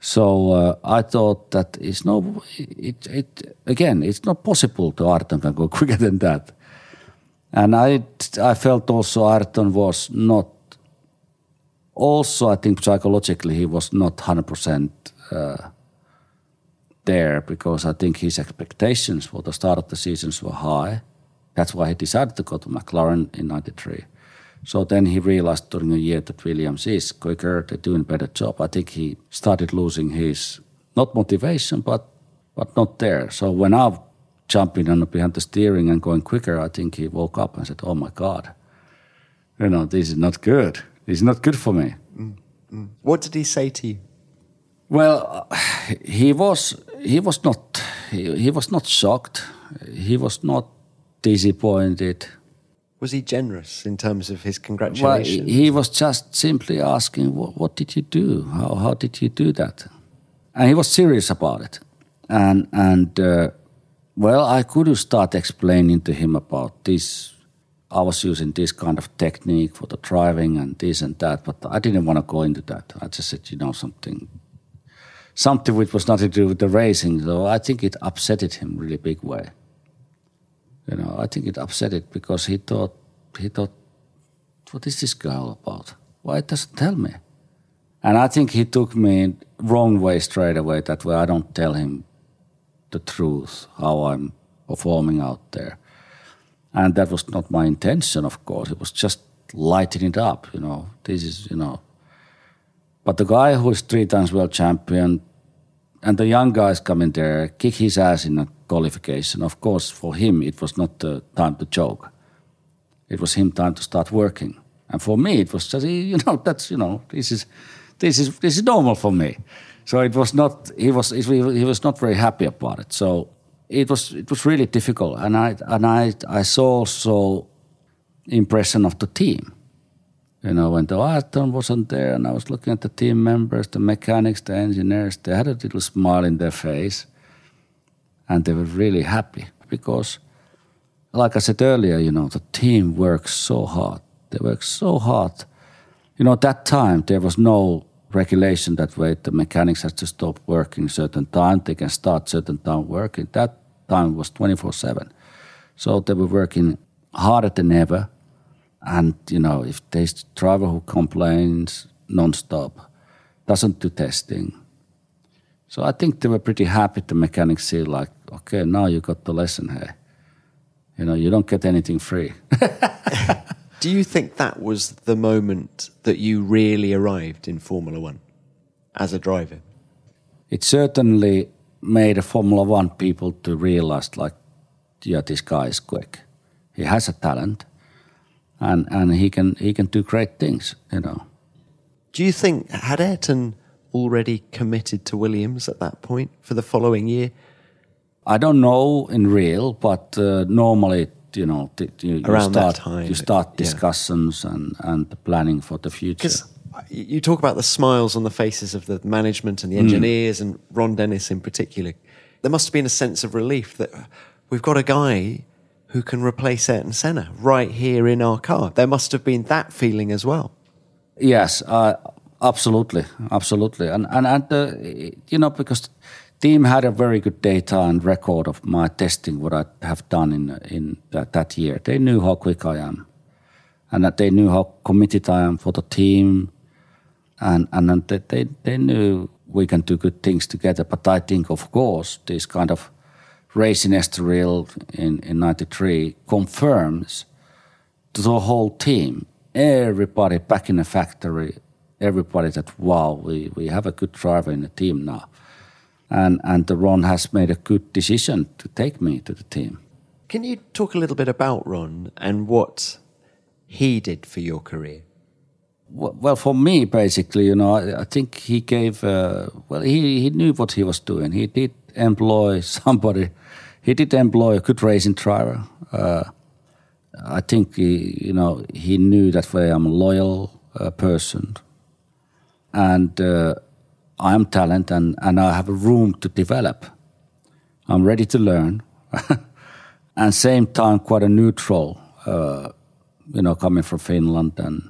so uh, I thought that it's no, it, it again, it's not possible to Ayrton can go quicker than that. And I, I felt also Ayrton was not. Also, I think psychologically he was not hundred percent uh, there because I think his expectations for the start of the seasons were high. That's why he decided to go to McLaren in '93. So then he realized during a year that Williams is quicker, they're doing a better job. I think he started losing his not motivation, but but not there. So when I jumping on behind the steering and going quicker, I think he woke up and said, "Oh my God, you know this is not good. Is not good for me." Mm, mm. What did he say to you? Well, he was he was not he, he was not shocked. He was not disappointed was he generous in terms of his congratulations? Well, he was just simply asking, what, what did you do? How, how did you do that? And he was serious about it. And, and uh, well, I could start explaining to him about this. I was using this kind of technique for the driving and this and that, but I didn't want to go into that. I just said, you know, something, something which was nothing to do with the racing. So I think it upset him really big way. You know, I think it upset it because he thought he thought, what is this girl about? Why it doesn't tell me? And I think he took me wrong way straight away. That way, I don't tell him the truth how I'm performing out there, and that was not my intention. Of course, it was just lighting it up. You know, this is you know. But the guy who is three times world champion, and the young guys coming there, kick his ass in a qualification. Of course, for him, it was not the time to joke. It was him time to start working. And for me, it was just, you know, that's, you know, this is, this is, this is normal for me. So it was not, he was, he was not very happy about it. So it was, it was really difficult. And I, and I, I saw also impression of the team. You know, when the Ayrton wasn't there and I was looking at the team members, the mechanics, the engineers, they had a little smile in their face and they were really happy because, like I said earlier, you know, the team works so hard. They work so hard. You know, at that time there was no regulation that way. The mechanics had to stop working certain time. They can start certain time working. That time was twenty four seven. So they were working harder than ever. And you know, if there's a driver who complains nonstop, doesn't do testing, so I think they were pretty happy. The mechanics see like, okay, now you got the lesson here. You know, you don't get anything free. Do you think that was the moment that you really arrived in Formula One as a driver? It certainly made a Formula One people to realize like, yeah, this guy is quick. He has a talent, and and he can he can do great things. You know. Do you think had Ayrton already committed to Williams at that point for the following year? I don't know in real, but uh, normally, you know, you, around start, that time, you start discussions yeah. and and the planning for the future. You talk about the smiles on the faces of the management and the engineers, mm. and Ron Dennis in particular. There must have been a sense of relief that we've got a guy who can replace Ayrton Senna right here in our car. There must have been that feeling as well. Yes, uh, Absolutely, absolutely, and and and uh, you know because team had a very good data and record of my testing what I have done in in that, that year. They knew how quick I am, and that they knew how committed I am for the team, and and they they, knew we can do good things together. But I think, of course, this kind of racing Estoril in in '93 confirms the whole team, everybody back in the factory everybody that wow, we, we have a good driver in the team now. And and the Ron has made a good decision to take me to the team. Can you talk a little bit about Ron and what he did for your career? Well, for me, basically, you know, I, I think he gave. Uh, well, he he knew what he was doing. He did employ somebody. He did employ a good racing driver. Uh, I think he, you know, he knew that way I'm a loyal uh, person and uh, I am talent and, and I have a room to develop. I'm ready to learn, and same time quite a neutral, uh, you know, coming from Finland and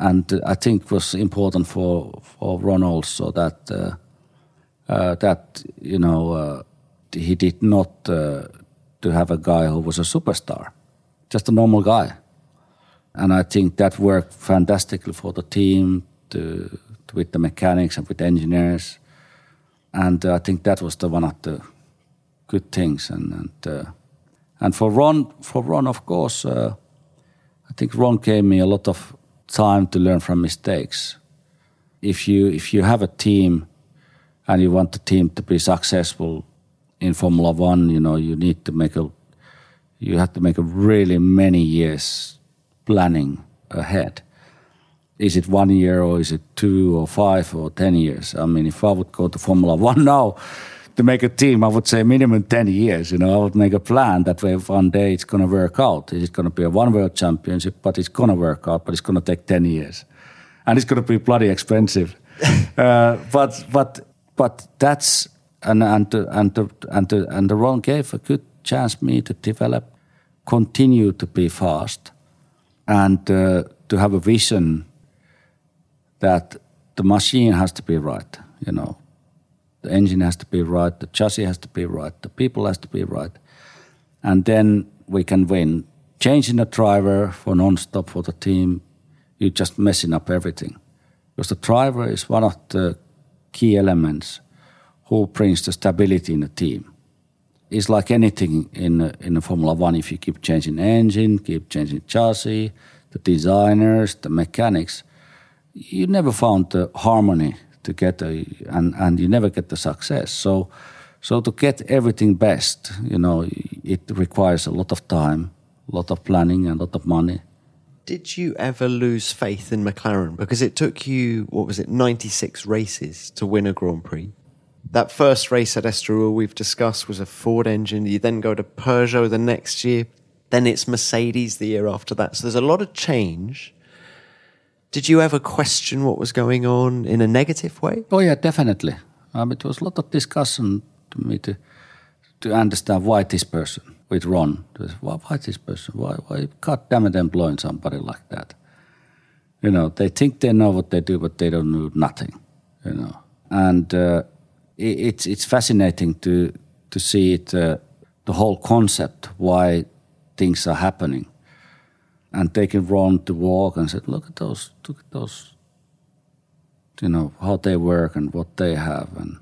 and I think was important for for Ron also that uh, uh, that you know uh, he did not uh, to have a guy who was a superstar, just a normal guy, and I think that worked fantastically for the team to, to with the mechanics and with the engineers, and I think that was the one of the good things. And and uh, and for Ron for Ron of course uh, I think Ron gave me a lot of time to learn from mistakes. If you if you have a team and you want the team to be successful in Formula One, you know you need to make a you have to make a really many years planning ahead. Is it one year or is it two or five or ten years? I mean, if I would go to Formula One now to make a team, I would say minimum 10 years. You know, I would make a plan that way one day it's going to work out. It's going to be a one world championship, but it's going to work out, but it's going to take 10 years. And it's going to be bloody expensive. uh, but, but, but that's, and, and, and, and, and the Ron gave a good chance me to develop, continue to be fast, and uh, to have a vision that the machine has to be right, you know the engine has to be right, the chassis has to be right, the people has to be right, and then we can win. Changing the driver for non-stop for the team, you're just messing up everything, because the driver is one of the key elements who brings the stability in the team. It's like anything in in Formula One. If you keep changing engine, keep changing chassis, the designers, the mechanics, you never found the harmony to get a, and and you never get the success. So so to get everything best, you know, it requires a lot of time, a lot of planning, and a lot of money. Did you ever lose faith in McLaren because it took you what was it, ninety six races to win a Grand Prix? That first race at Estoril we've discussed was a Ford engine. You then go to Peugeot the next year. Then it's Mercedes the year after that. So there's a lot of change did you ever question what was going on in a negative way? Oh yeah, definitely. Um, it was a lot of discussion to me to to understand why this person with Ron. Why, why this person? Why, why God damn it, employing somebody like that? You know, they think they know what they do, but they don't know nothing. You know, and uh, it, it's it's fascinating to to see it, uh, the whole concept why things are happening and taking Ron to walk and said, "Look at those, look at those, you know how they work and what they have." And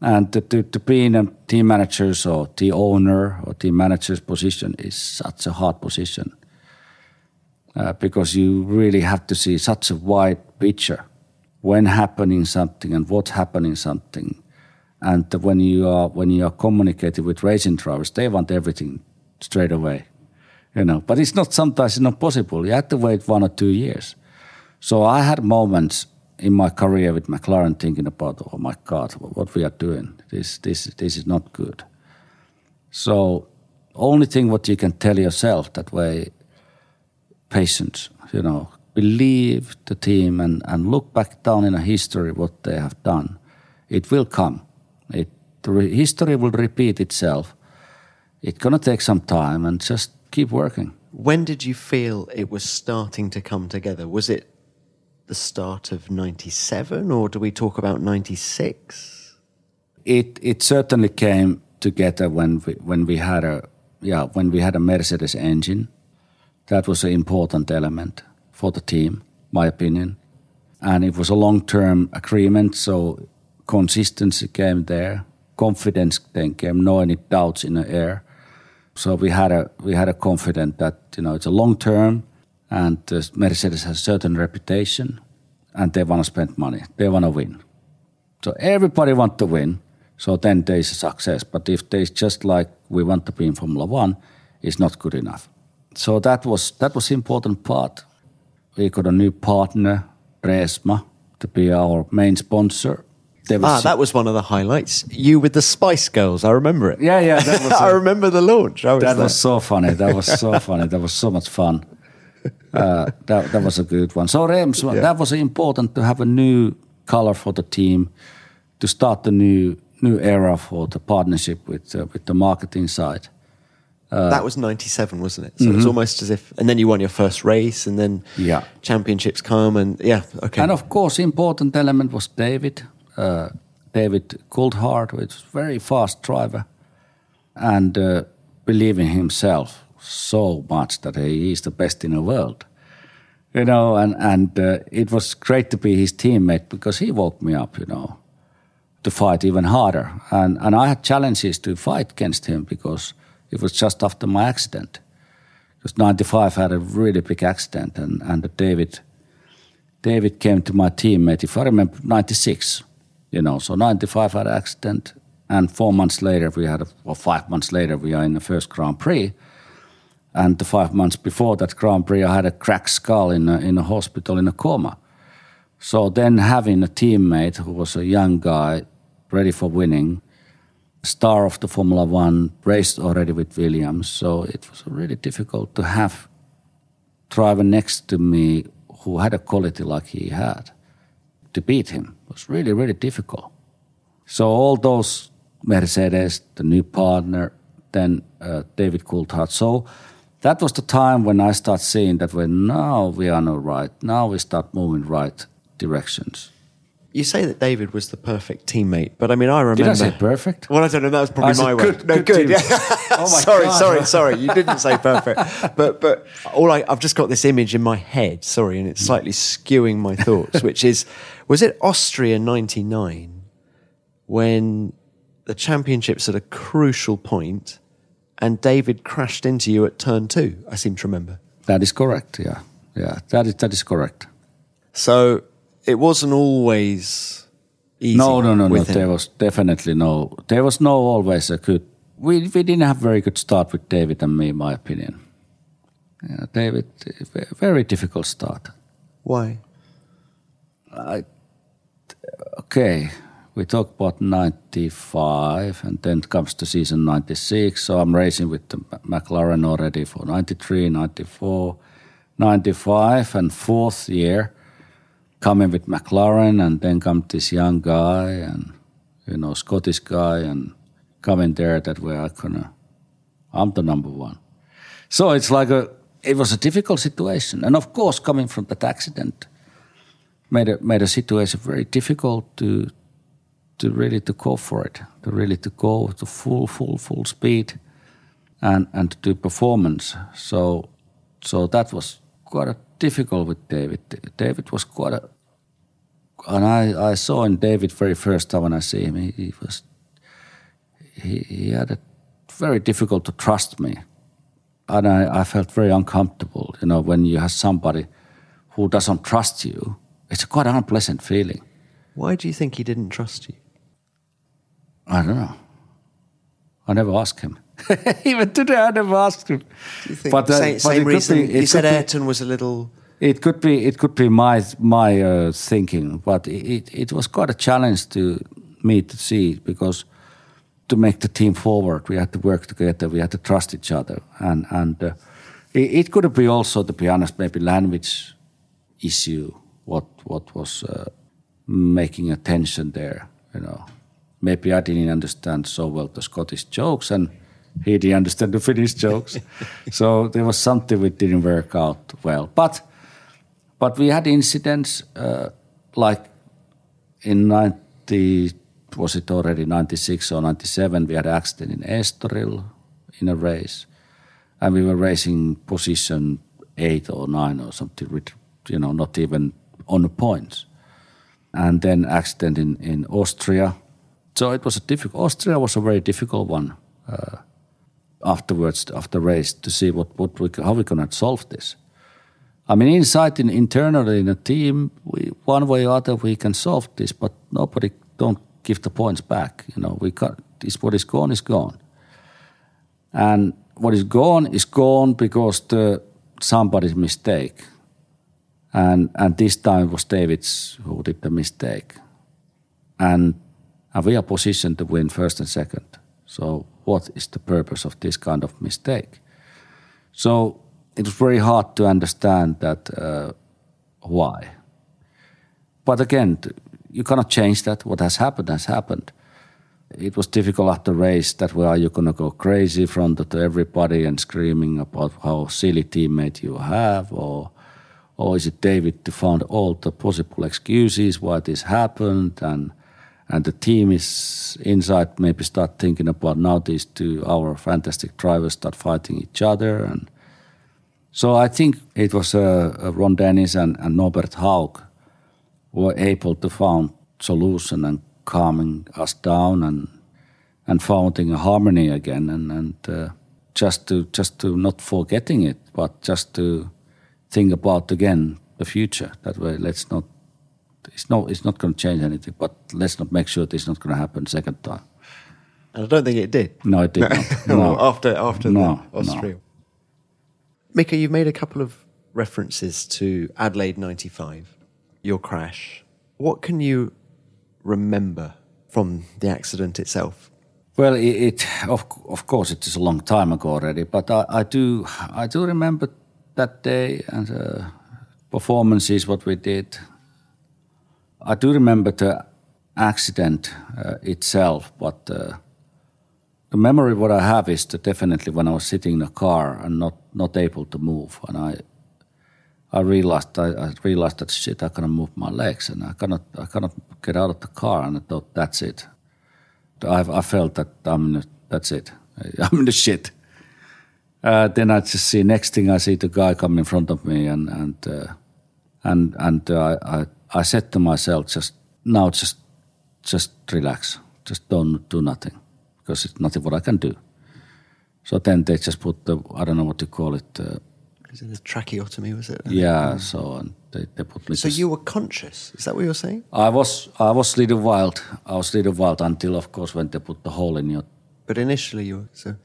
and to, to, to be in a team manager's or team owner or team manager's position is such a hard position uh, because you really have to see such a wide picture when happening something and what's happening something. And when you are when you are communicating with racing drivers, they want everything straight away you know. But it's not sometimes it's not possible. You have to wait one or two years. So I had moments in my career with McLaren thinking about, oh my God, what we are doing. This this this is not good. So only thing what you can tell yourself that way, patience, you know, believe the team and, and look back down in a history what they have done. It will come. It history will repeat itself. It's gonna take some time and just keep working. When did you feel it was starting to come together? Was it the start of 97 or do we talk about 96? It it certainly came together when we, when we had a yeah, when we had a Mercedes engine. That was an important element for the team, my opinion. And it was a long-term agreement, so consistency came there, confidence then came, no any doubts in the air so we had a we had a confidence that you know it's a long term, and uh, Mercedes has a certain reputation, and they want to spend money. They want to win. So everybody want to win. So then there is a success. But if there's just like we want to be in Formula One, it's not good enough. So that was that was important part. We got a new partner, Reemtsma, to be our main sponsor was ah, that was one of the highlights. You with the Spice Girls, I remember it. Yeah, yeah. That was a, I remember the launch. Was that there. was so funny. That was so funny. That was so much fun. Uh, that that was a good one. So Reemtsma, yeah. that was important to have a new color for the team, to start the new new era for the partnership with uh, with the marketing side, that was 97, wasn't it? So it was almost as if, and then you won your first race, and then Yeah. championships come, and yeah, okay. And of course, important element was David, uh, David Coulthard, which was very fast driver, and uh, himself so much that he is the best in the world. You know, and and uh, it was great to be his teammate because he woke me up. You know, to fight even harder, and and I had challenges to fight against him because it was just after my accident. Because '95 had a really big accident, and and David David came to my teammate, if I remember, 96. You know, so 95 had an accident, and four months later, we had, a, or five months later, we are in the first Grand Prix. And the five months before that Grand Prix, I had a cracked skull in a, in a hospital in a coma. So then having a teammate who was a young guy, ready for winning, star of the Formula One, raced already with Williams. So it was really difficult to have driver next to me who had a quality like he had. To beat him was really, really difficult. So all those Mercedes, the new partner, then uh, David Coulthard. So that was the time when I start seeing that when now we are no right, now we start moving right directions. You say that David was the perfect teammate, but I mean, I remember. Did I say perfect? Well, I don't know. That was probably my good- word. No, good good. Yeah. Oh my sorry, God. sorry, sorry. You didn't say perfect, but but all I, I've just got this image in my head. Sorry, and it's slightly skewing my thoughts. Which is, was it Austria '99 when the championships at a crucial point, and David crashed into you at turn two? I seem to remember. That is correct. Yeah, yeah. That is that is correct. So it wasn't always easy. No, no, no, no. him. There was definitely no. There was no always a good. We we didn't have very good start with David and me, in my opinion. Yeah, David, very difficult start. Why? I Okay, we talk about '95, and then comes the season '96. So I'm racing with the McLaren already for '93, '94, '95, and fourth year coming with McLaren, and then come this young guy and you know Scottish guy, and coming there that way I gonna, I'm the number one. So it's like a, it was a difficult situation, and of course coming from that accident made a, made a situation very difficult to to really to go for it, to really to go to full full full speed, and and to do performance. So so that was quite a difficult with David. David was quite a, and I I saw in David very first time when I see him, he, he was he, he had a very difficult to trust me, and I, I felt very uncomfortable. You know when you have somebody who doesn't trust you, it's a quite unpleasant feeling. Why do you think he didn't trust you? I don't know. I never asked him. Even today, I never asked him. Do you think But, uh, same, but same it could reason? be- you said Ayrton was a little. It could be it could be my my uh, thinking, but it, it was quite a challenge to me to see because to make the team forward, we had to work together, we had to trust each other, and and uh, it, it could be also, to be honest, maybe language issue. What what was uh, making a tension there? You know, maybe I didn't understand so well the Scottish jokes, and he didn't understand the Finnish jokes. so there was something which didn't work out well, but. But we had incidents uh, like in 90, was it already 96 or 97, we had an accident in Estoril in a race. And we were racing position eight or nine or something, with, you know, not even on the points. And then accident in, in Austria. So it was a difficult, Austria was a very difficult one uh, afterwards, after the race, to see what, what we, how we going to solve this. I mean, inside in, internally in a team, we, one way or other we can solve this, but nobody don't give the points back. You know, we got this. What is gone is gone, and what is gone is gone because the somebody's mistake, and and this time it was David's who did the mistake, and and we are positioned to win first and second. So what is the purpose of this kind of mistake? So it was very hard to understand that uh, why. But again, you cannot change that. What has happened has happened. it was difficult after race that way are you going to go crazy in front of everybody and screaming about how silly teammate you have or or is it David to find all the possible excuses why this happened and and the team is inside maybe start thinking about now these two our fantastic drivers start fighting each other and so I think it was uh, uh Ron Dennis and, and Norbert Haug were able to find solution and calming us down and and finding a harmony again and and uh, just to just to not forgetting it but just to think about again the future that way. Let's not it's not it's not going to change anything but let's not make sure it's not going to happen second time and I don't think it did no it did not no. after after no, Austria no. Mika you've made a couple of references to Adelaide 95 your crash what can you remember from the accident itself? Well, it, it of of course it is a long time ago already, but I, I do I do remember that day and the performances what we did. I do remember the accident uh, itself, but uh, the memory what I have is that definitely when I was sitting in a car and not not able to move, and I I realized I, I, realized that shit I cannot move my legs and I cannot I cannot get out of the car and I thought that's it. I, I felt that I'm that's it. I'm in the shit. Uh, then I just see next thing I see the guy come in front of me and and uh, and and uh, I I said to myself just now just just relax just don't do nothing because it's nothing what I can do. So then they just put the I don't know what to call it uh, is it a tracheotomy? Was it? Yeah. So and they, they put me. So you were conscious? Is that what you're saying? I was. I was little wild. I was a little wild until, of course, when they put the hole in your. But initially, you were so.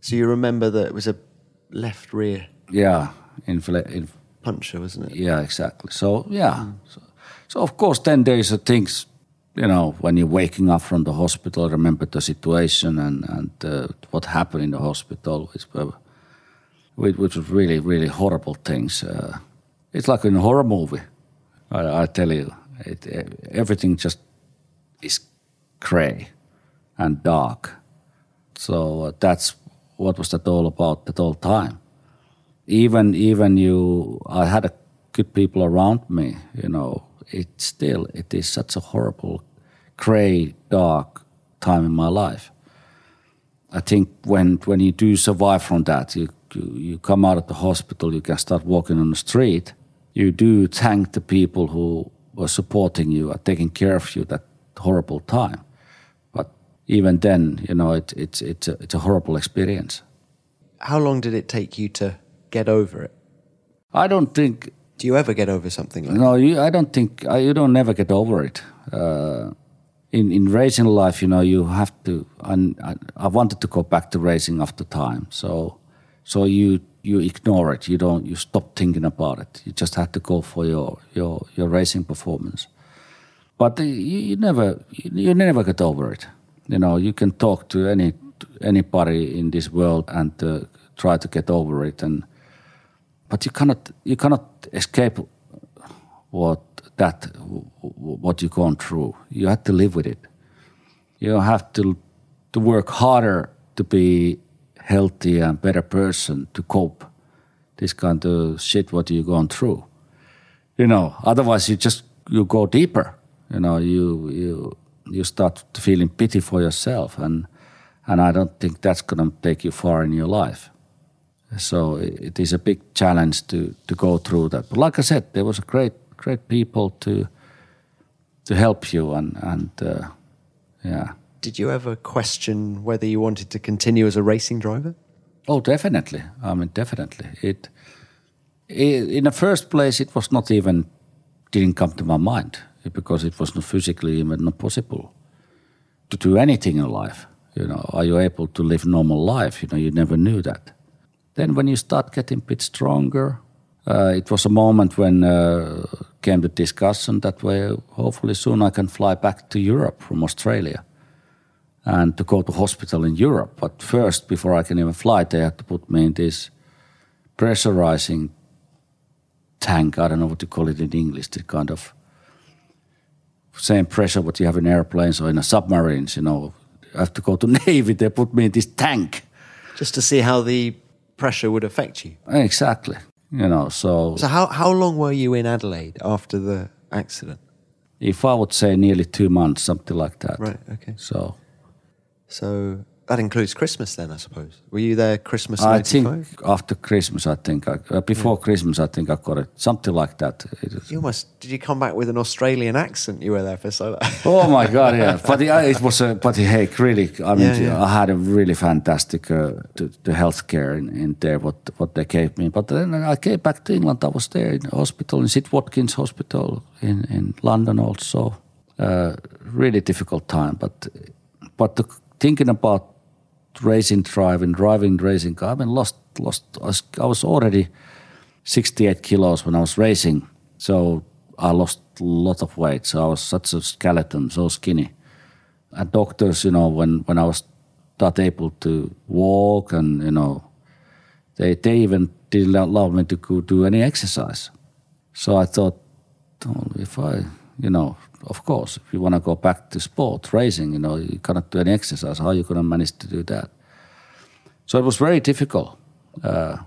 So you remember that it was a left rear. Yeah, in, in puncture, wasn't it? Yeah, exactly. So yeah. Mm. So, so of course, then there is a things you know, when you're waking up from the hospital, remember the situation and and uh, what happened in the hospital. Which, which was really, really horrible things. Uh, it's like in a horror movie. I, I tell you, it, everything just is grey and dark. So uh, that's what was that all about that whole time. Even even you, I had a good people around me. You know, it still it is such a horrible, grey, dark time in my life. I think when when you do survive from that, you you, you come out of the hospital, you can start walking on the street. You do thank the people who were supporting you, are taking care of you that horrible time. But even then, you know, it, it's it's a, it's a horrible experience. How long did it take you to get over it? I don't think. Do you ever get over something like no, that? No, I don't think you don't never get over it. Uh, in in racing life, you know, you have to. And I, I wanted to go back to racing after time, so so you you ignore it. You don't. You stop thinking about it. You just have to go for your your your racing performance. But you, you never you never get over it. You know, you can talk to any anybody in this world and uh, try to get over it, and but you cannot you cannot escape what that what you've gone through. You have to live with it. You have to to work harder to be healthy and better person to cope this kind of shit what you're going through. You know, otherwise you just you go deeper. You know, you you you start feeling pity for yourself, and and I don't think that's going to take you far in your life. So it is a big challenge to to go through that. But like I said, there was a great great people to to help you, and and uh, yeah did you ever question whether you wanted to continue as a racing driver? Oh, definitely. I mean, definitely. It, it in the first place, it was not even didn't come to my mind because it was not physically even not possible to do anything in life. You know, are you able to live normal life? You know, you never knew that. Then when you start getting a bit stronger, uh, it was a moment when uh, came the discussion that way. Hopefully soon I can fly back to Europe from Australia and to go to hospital in Europe. But first, before I can even fly, they had to put me in this pressurizing tank. I don't know what to call it in English. The kind of same pressure what you have in airplanes or in submarines. You know, I have to go to Navy. They put me in this tank. Just to see how the pressure would affect you. Exactly. You know, so, So how how long were you in Adelaide after the accident? if I would say nearly two months, something like that. Right. Okay. So So that includes Christmas then, I suppose. Were you there Christmas I '95? think after Christmas, I think I, uh, before Christmas, I think I got it something like that. You almost did. You come back with an Australian accent. You were there for so long. oh my god, yeah! But the, it was a but hey, really, I mean, Yeah, yeah. I had a really fantastic uh, the, the healthcare in, in there. What what they gave me, but then I came back to England. I was there in the hospital in St Watkins Hospital in in London also. Uh, really difficult time, but but the, thinking about racing, driving, driving, racing car. I mean, lost, lost. I was, already 68 kilos when I was racing, so I lost a lot of weight. So I was such a skeleton, so skinny. And doctors, you know, when when I was not able to walk, and you know, they they even didn't allow me to do any exercise. So I thought, oh, if I, you know, of course, if you want to go back to sport racing, you know, you cannot do any exercise. How are you going to manage to do that? So it was very difficult. Uh,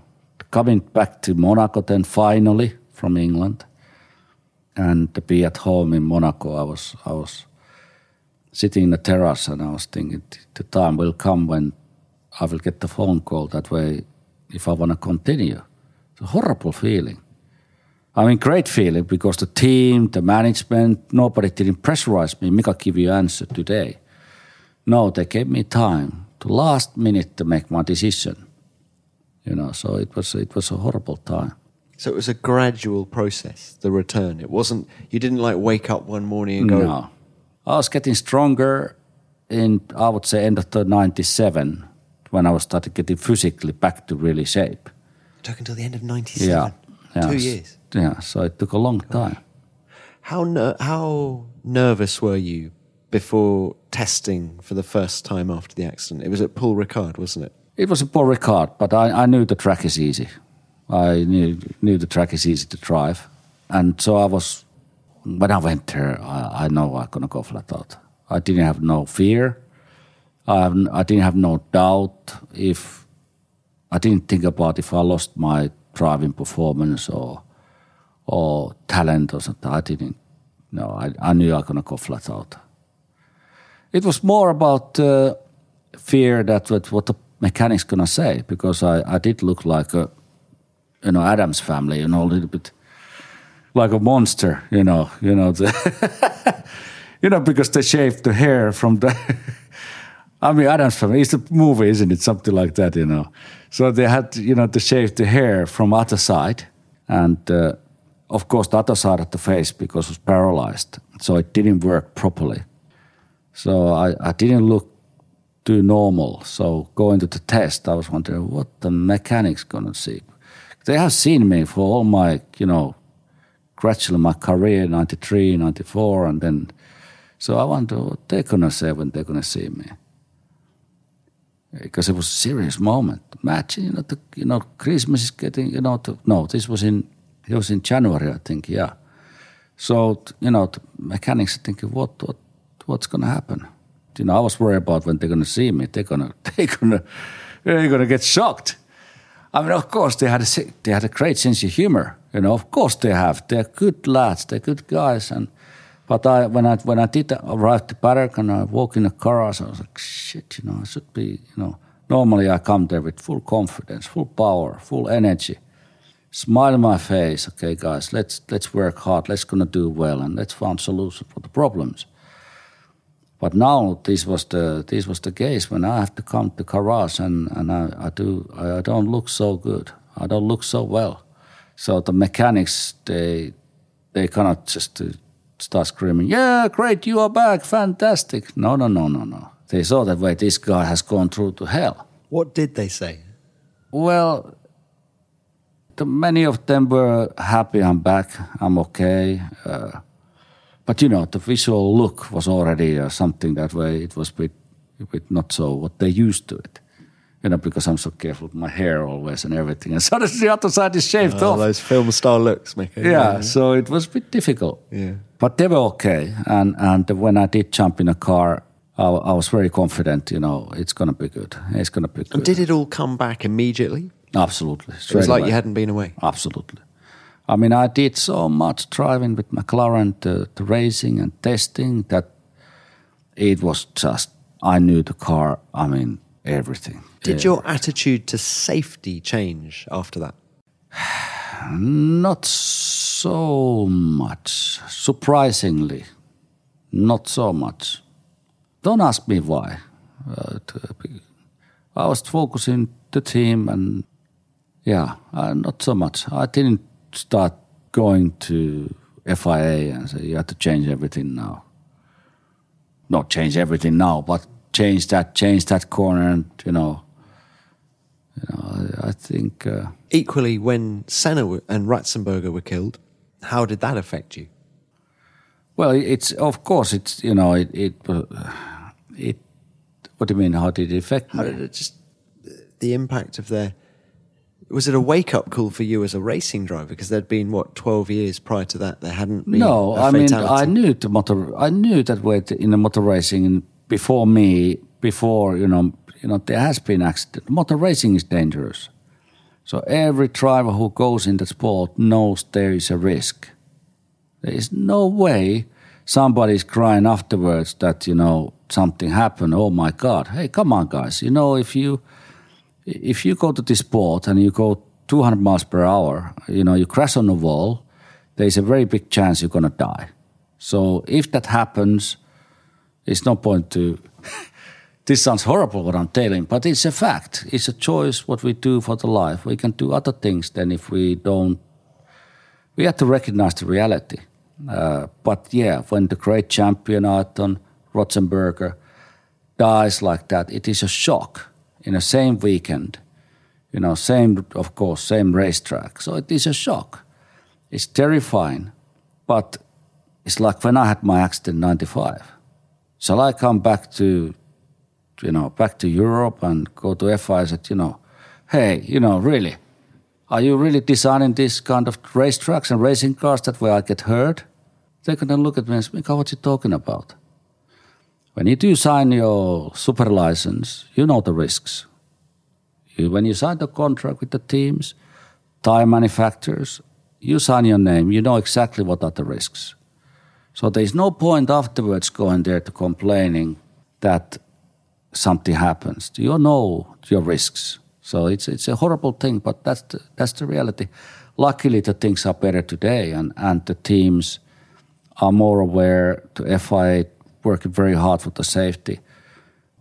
coming back to Monaco then finally from England, and to be at home in Monaco, I was I was sitting in the terrace and I was thinking the time will come when I will get the phone call that way if I want to continue. It's a horrible feeling. I mean, great feeling because the team, the management, nobody didn't pressurize me. Mika, give you answer today. No, they gave me time to last minute to make my decision. You know, so it was it was a horrible time. So it was a gradual process. The return. It wasn't. You didn't like wake up one morning and go. No, I was getting stronger in I would say end of the '97 when I was started getting physically back to really shape. It took until the end of '97. Yeah, yeah. Two years. Yeah, so it took a long time. How ner- how nervous were you before testing for the first time after the accident? It was at Paul Ricard, wasn't it? It was a Paul Ricard, but I, I knew the track is easy. I knew knew the track is easy to drive, and so I was. When I went there, I, I know I'm gonna go flat out. I didn't have no fear. I, I didn't have no doubt if I didn't think about if I lost my driving performance or or talent or something. I didn't. No, I, I knew I was gonna go flat out. It was more about uh, fear that what, what the mechanics gonna say because I, I did look like a you know Addams family, you know, a little bit like a monster, you know, you know the you know because they shaved the hair from the. I mean, Addams family. It's a movie, isn't it? Something like that, you know. So they had, you know, to shave the hair from other side, and uh, of course the other side of the face because it was paralyzed, so it didn't work properly. So I, I didn't look too normal. So going to the test, I was wondering what the mechanics gonna see. They have seen me for all my, you know, gradually my career, 93, 94, and then, so I wonder what they're gonna say when they're gonna see me. Because it was a serious moment. Match, you know, the, you know, Christmas is getting, you know, the, no, this was in, it was in January, I think, yeah. So, you know, the mechanics thinking, what, what, what's gonna happen? You know, I was worried about when they're gonna see me. They're gonna, they're gonna, they're gonna get shocked. I mean, of course, they had a they had a great sense of humor. You know, of course they have. They're good lads. They're good guys. And but I when I when I did arrive to Paddock and I walk in the car, I was like, shit. You know, I should be. You know, normally I come there with full confidence, full power, full energy, smile on my face. Okay, guys, let's let's work hard. Let's gonna do well, and let's find solution for the problems. But now this was the this was the case when I have to come to garage and, and I, I do I, I don't look so good. I don't look so well. So the mechanics they they cannot just uh, start screaming, Yeah, great, you are back, fantastic. No no no no no. They saw that way this guy has gone through to hell. What did they say? Well, the, many of them were happy I'm back, I'm okay. Uh, but you know, the visual look was already uh, something that way. It was a bit, a bit not so what they used to it. You know, because I'm so careful with my hair always and everything. And so the other side is shaved Oh, off. those film style looks, Mickey. Yeah, so it was a bit difficult. Yeah. But they were okay. And, and when I did jump in a car, I, I was very confident. You know, it's going to be good. It's going to be good. And did it all come back immediately? Absolutely. It was like you hadn't been away. Absolutely. I mean, I did so much driving with McLaren, the, the racing and testing that it was just, I knew the car, I mean, everything. Did your attitude to safety change after that? Not so much. Surprisingly, not so much. Don't ask me why. Uh, I was focusing the team and yeah, uh, not so much. I didn't start going to FIA and say you have to change everything now. Not change everything now, but change that, change that corner, and you know, you know, I, I think. Uh, Equally, when Senna and Ratzenberger were killed, how did that affect you? Well, it's of course it's you know it it uh, it. What do you mean? How did it affect how me? just the impact of their was it a wake up call for you as a racing driver? Because there'd been what twelve years prior to that, there hadn't been. No, I mean I knew the motor. I knew that way in the motor racing before me. Before you know, you know, there has been accident. Motor racing is dangerous, so every driver who goes in the sport knows there is a risk. There is no way somebody's crying afterwards that you know something happened. Oh my God! Hey, come on, guys! You know if you if you go to this sport and you go 200 miles per hour, you know, you crash on a wall, there's a very big chance you're going to die. So if that happens, it's no point to. this sounds horrible what I'm telling, but it's a fact. It's a choice what we do for the life. We can do other things than if we don't. We have to recognize the reality. Uh, but yeah, when the great champion Ayrton Ratzenberger dies like that, it is a shock in the same weekend, you know, same, of course, same racetrack. So it is a shock. It's terrifying, but it's like when I had my accident in 95. Shall I come back to, you know, back to Europe and go to FI and said, you know, hey, you know, really, are you really designing this kind of racetracks and racing cars that way I get hurt? They're going to look at me and say, what are you talking about? When you do sign your super license, you know the risks. You, when you sign the contract with the teams, tire manufacturers, you sign your name, you know exactly what are the risks. So there's no point afterwards going there to complaining that something happens. You know your risks. So it's it's a horrible thing, but that's the, that's the reality. Luckily, the things are better today, and, and the teams are more aware. To FIA working very hard for the safety.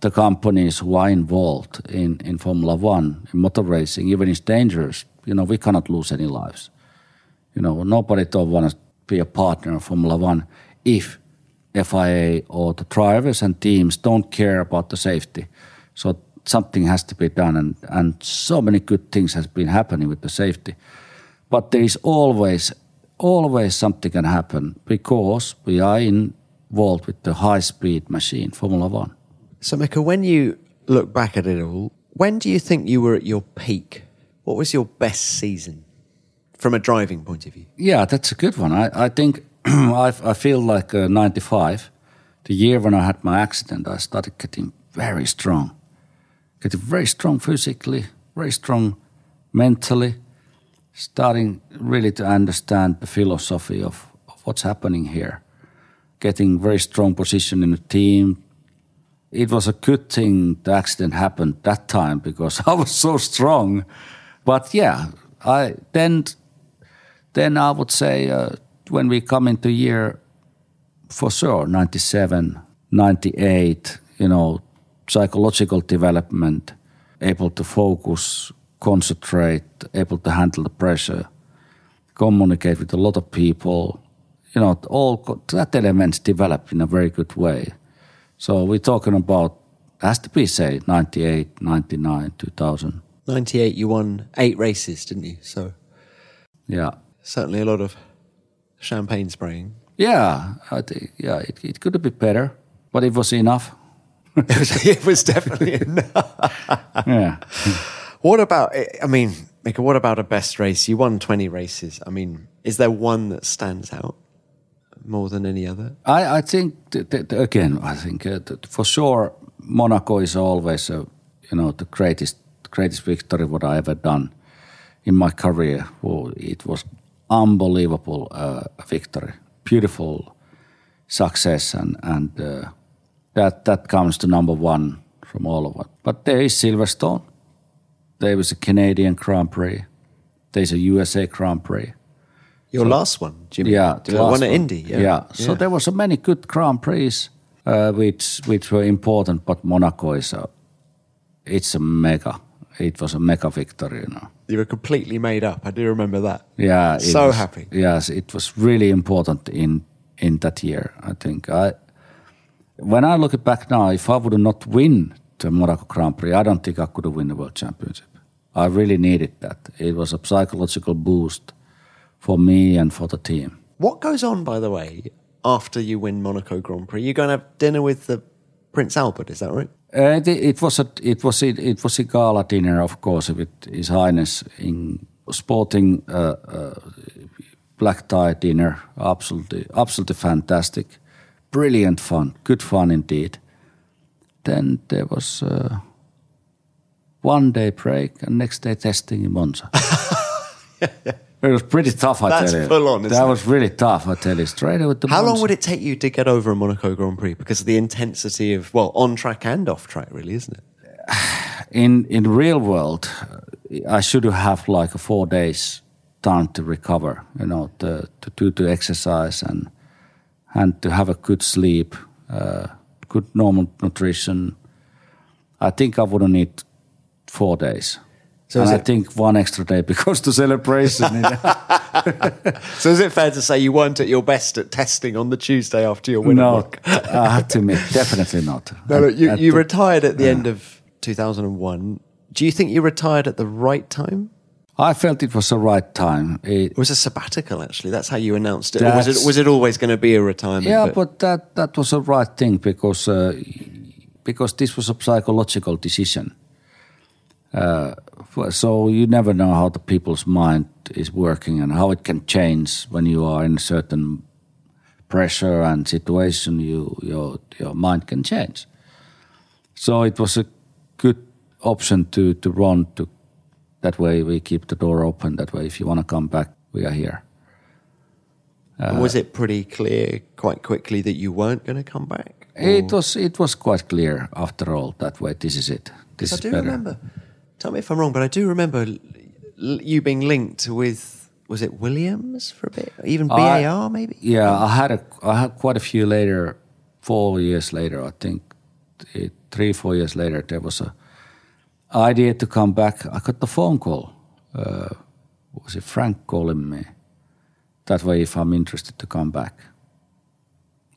The companies who are involved in, in Formula One, in motor racing, even it's dangerous, you know, we cannot lose any lives. You know, nobody don't want to be a partner in Formula One if FIA or the drivers and teams don't care about the safety. So something has to be done, and, and so many good things has been happening with the safety. But there is always, always something can happen because we are in involved with the high speed machine, Formula One. So, Mika, when you look back at it all, when do you think you were at your peak? What was your best season from a driving point of view? Yeah, that's a good one. I, I think I, I feel like uh, 95, the year when I had my accident, I started getting very strong, getting very strong physically, very strong mentally, starting really to understand the philosophy of, of what's happening here getting very strong position in the team. It was a good thing the accident happened that time because I was so strong. But yeah, I then then I would say uh, when we come into year for sure 97, 98, you know, psychological development, able to focus, concentrate, able to handle the pressure, communicate with a lot of people, you know, all that elements develop in a very good way. So we're talking about, has to be, say, 98, 99, 2000. 98, you won eight races, didn't you? So, yeah. Certainly a lot of champagne spraying. Yeah, I think, yeah, it, it could have been better, but it was enough. it, was, it was definitely enough. yeah. What about, eh, I mean, Mika, what about a best race? You won 20 races. I mean, is there one that stands out? More than any other? I, I think that, that, again, I think uh, for sure Monaco is always a, you know the greatest greatest victory what I ever done in my career. Well, it was unbelievable uh, victory, beautiful success, and and uh, that that comes to number one from all of it. But there is Silverstone. There was a Canadian Grand Prix. There's a USA Grand Prix. Your last one, Jimmy. Yeah, the last one at. Indy. Yeah. Yeah. So there was so many good Grand Prix, uh, which which were important. But Monaco is a, it's a mega. It was a mega victory, you know. you were completely made up. I do remember that. Yeah. So was- happy. Yes, it was really important in in that year. I think I, when I look back now, if I would not win the Monaco Grand Prix, I don't think I could have won the World Championship. I really needed that. It was a psychological boost for me and for the team. What goes on, by the way, after you win Monaco Grand Prix? You're going to have dinner with the Prince Albert, is that right? Uh, it, it was a it was it, it was a gala dinner, of course, with His Highness in sporting uh, uh, black tie dinner. Absolutely, absolutely fantastic, brilliant fun, good fun indeed. Then there was uh, one day break and next day testing in Monza. It was pretty tough, I That's tell you. full on, isn't that it? was really tough, I tell you. Straight away to How long would it take you to get over a Monaco Grand Prix? Because of the intensity of, well, on track and off track, really, isn't it? in in real world, I should have like a four days time to recover. You know, to to do the exercise and and to have a good sleep, uh, good normal nutrition. I think I wouldn't need four days. So and I it- think one extra day because the celebration. So is it fair to say you weren't at your best at testing on the Tuesday after your win? no, I had to admit, definitely not. No, look, you, you retired at the end of 2001. Do you think you retired at the right time? I felt it was the right time. It, It was a sabbatical, actually. That's how you announced it. Or was it was it always going to be a retirement? Yeah, but that that was the right thing because uh, because this was a psychological decision. Uh, so you never know how the people's mind is working and how it can change when you are in a certain pressure and situation. You your your mind can change. So it was a good option to to run to. That way we keep the door open. That way, if you want to come back, we are here. And was it pretty clear quite quickly that you weren't going to come back? It was it was quite clear after all that way. This is it. This I is do better. remember. Tell me if I'm wrong, but I do remember you being linked with was it Williams for a bit, even I- BAR maybe. Yeah, I had a I had quite a few later, four years later, I think, three four years later, there was a idea to come back. I got the phone call. Uh, was it Frank calling me? That way, if I'm interested to come back,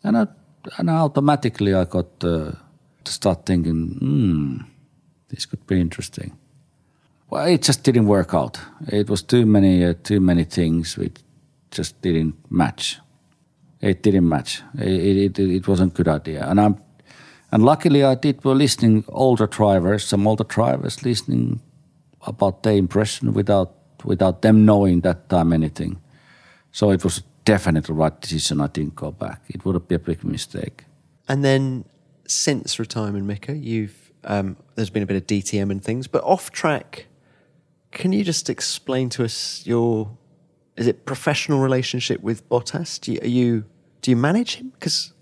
and I, and automatically I got uh, to start thinking, hmm, this could be interesting. Well, it just didn't work out. It was too many, uh, too many things which just didn't match. It didn't match. It, it, it, wasn't a good idea. And I'm, and luckily I did were listening older drivers, some older drivers listening about their impression without without them knowing that time anything. So it was definitely the right decision. I didn't go back. It would be a big mistake. And then since retirement, Mika, you've um, there's been a bit of DTM and things, but off track. Can you just explain to us your is it professional relationship with Bottas? Do you, are you do you manage him? Because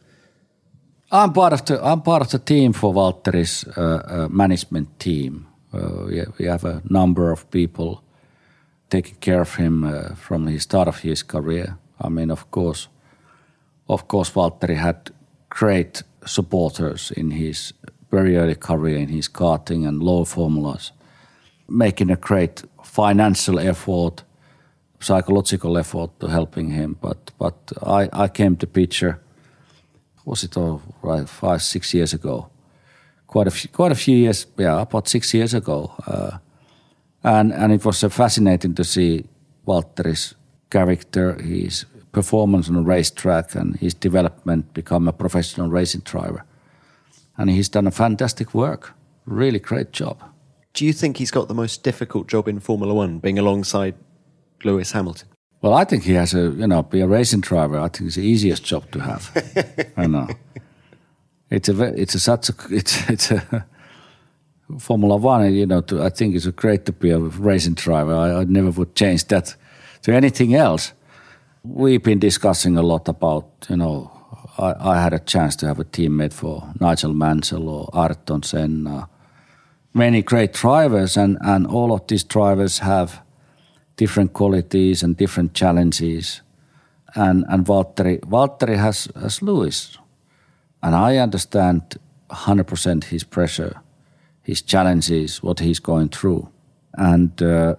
I'm part of the I'm part of the team for Valtteri's uh, uh, management team. Uh, we, we have a number of people taking care of him uh, from the start of his career. I mean, of course, of course, Valtteri had great supporters in his very early career in his karting and low formulas, making a great financial effort, psychological effort to helping him. But but I, I came to picture was it all right five six years ago? Quite a few, quite a few years yeah about six years ago uh, and and it was uh, fascinating to see Valtteri's character his performance on the racetrack and his development become a professional racing driver. And he's done a fantastic work. Really great job do you think he's got the most difficult job in Formula One, being alongside Lewis Hamilton? Well, I think he has a you know be a racing driver. I think it's the easiest job to have. I know. It's a it's a such a it's it's a Formula One. You know, to, I think it's great to be a racing driver. I, I never would change that to anything else. We've been discussing a lot about you know. I, I had a chance to have a teammate for Nigel Mansell or Ayrton Senna, many great drivers, and and all of these drivers have different qualities and different challenges. And and Valtteri, Valtteri has has Lewis, and I understand 100% his pressure, his challenges, what he's going through, and uh,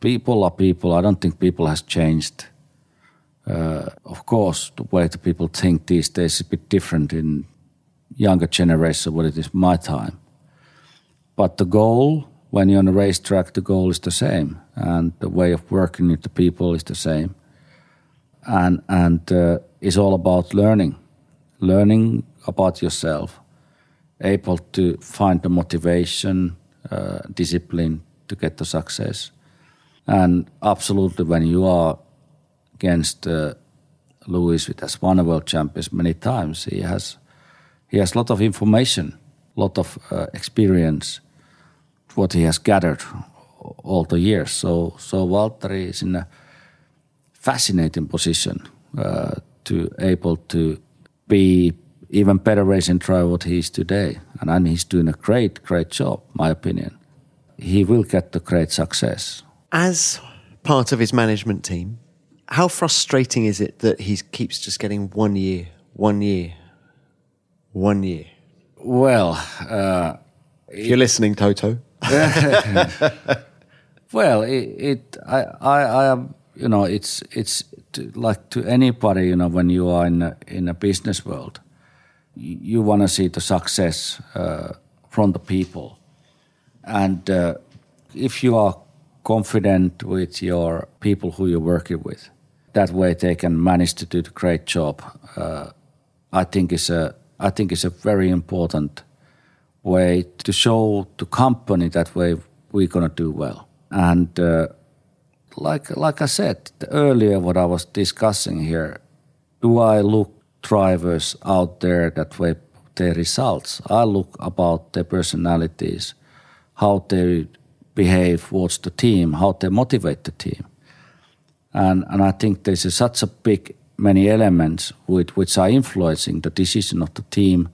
people are people. I don't think people has changed. Uh, of course, the way the people think these days is a bit different in younger generation what it is my time. But the goal when you're on a racetrack, the goal is the same, and the way of working with the people is the same, and and uh, it's all about learning, learning about yourself, able to find the motivation, uh, discipline to get the success, and absolutely when you are against uh, Lewis, who has won a world champions many times, he has he has a lot of information, a lot of uh, experience what he has gathered all the years. So so Valtteri is in a fascinating position uh, to able to be even better racing driver what he is today, and, and he's doing a great great job, my opinion. He will get the great success. As part of his management team, how frustrating is it that he keeps just getting one year, one year, one year? Well, uh, if you're listening, Toto. well, it, it I, I, I you know, it's it's to, like to anybody, you know, when you are in a, in a business world, you, you want to see the success uh, from the people, and uh, if you are confident with your people who you're working with, that way they can manage to do the great job. Uh, I think is a I think is a very important way to show the company that way we're to do well. And uh, like like I said earlier, what I was discussing here, do I look drivers out there that way their results? I look about their personalities, how they behave towards the team, how they motivate the team. And, and I think there's such a big many elements with, which are influencing the decision of the team –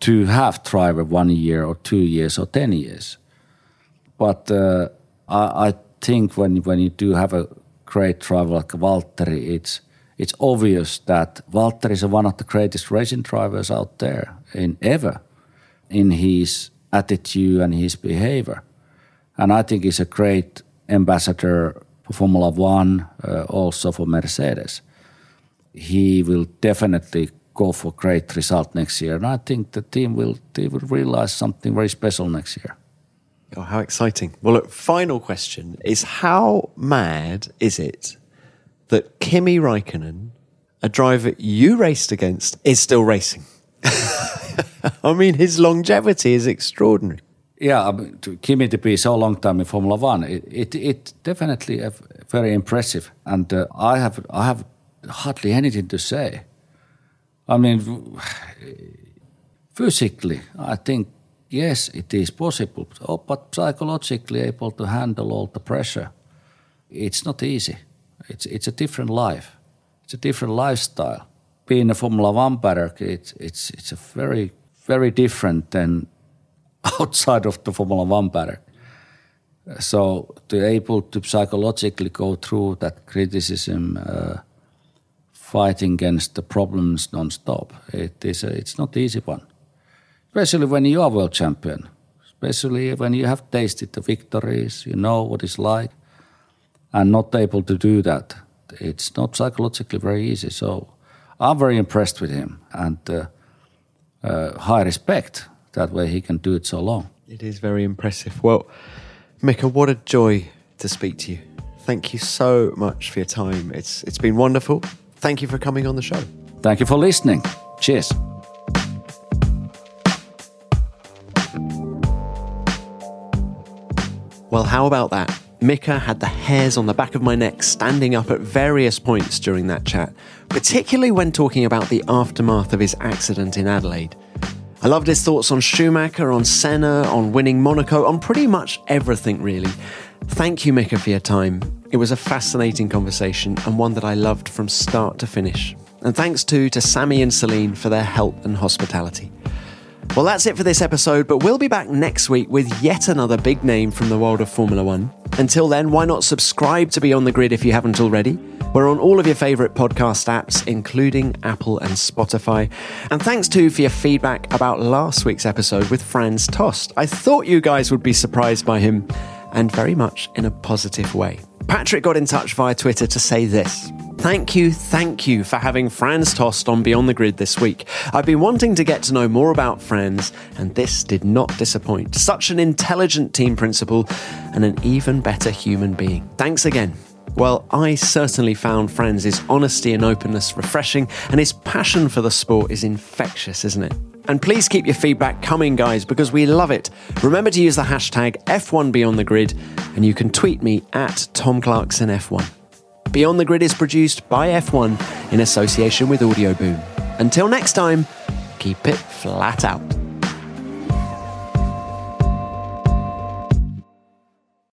to have driver one year or two years or 10 years. But uh, I, I, think when, when you do have a great driver like Valtteri, it's, it's obvious that Valtteri is one of the greatest racing drivers out there in ever in his attitude and his behavior. And I think he's a great ambassador for Formula One, uh, also for Mercedes. He will definitely go for great result next year. And I think the team will they will realize something very special next year. Oh, how exciting! Well, look, final question is: How mad is it that Kimi Raikkonen, a driver you raced against, is still racing? I mean, his longevity is extraordinary. Yeah, I mean, to Kimi to be so long time in Formula One, it it, it definitely very impressive, and uh, I have I have hardly anything to say I mean, physically, I think yes, it is possible, oh, but psychologically able to handle all the pressure, it's not easy. It's it's a different life. It's a different lifestyle. Being a Formula One paddock, it's it's it's a very very different than outside of the Formula One paddock. So to able to psychologically go through that criticism. Uh, fighting against the problems non-stop. It is a, it's not easy one, especially when you are world champion. Especially when you have tasted the victories, you know what it's like, and not able to do that. It's not psychologically very easy. So I'm very impressed with him and uh, uh, high respect that way he can do it so long. It is very impressive. Well, Mika, what a joy to speak to you. Thank you so much for your time. It's it's been wonderful. Thank you for coming on the show. Thank you for listening. Cheers. Well, how about that? Mika had the hairs on the back of my neck standing up at various points during that chat, particularly when talking about the aftermath of his accident in Adelaide. I loved his thoughts on Schumacher, on Senna, on winning Monaco, on pretty much everything, really. Thank you, Mika, for your time. It was a fascinating conversation and one that I loved from start to finish. And thanks too to Sammy and Celine for their help and hospitality. Well, that's it for this episode, but we'll be back next week with yet another big name from the world of Formula One. Until then, why not subscribe to Beyond the Grid if you haven't already? We're on all of your favourite podcast apps, including Apple and Spotify. And thanks too for your feedback about last week's episode with Franz Tost. I thought you guys would be surprised by him, and very much in a positive way. Patrick got in touch via Twitter to say this. Thank you, thank you for having Franz Tost on Beyond the Grid this week. I've been wanting to get to know more about Franz, and this did not disappoint. Such an intelligent team principal and an even better human being. Thanks again. Well, I certainly found Franz's honesty and openness refreshing, and his passion for the sport is infectious, isn't it? And please keep your feedback coming, guys, because we love it. Remember to use the hashtag F1BeyondTheGrid, and you can tweet me at Tom Clarkson F1. Beyond the Grid is produced by F1 in association with Audioboom. Until next time, keep it flat out.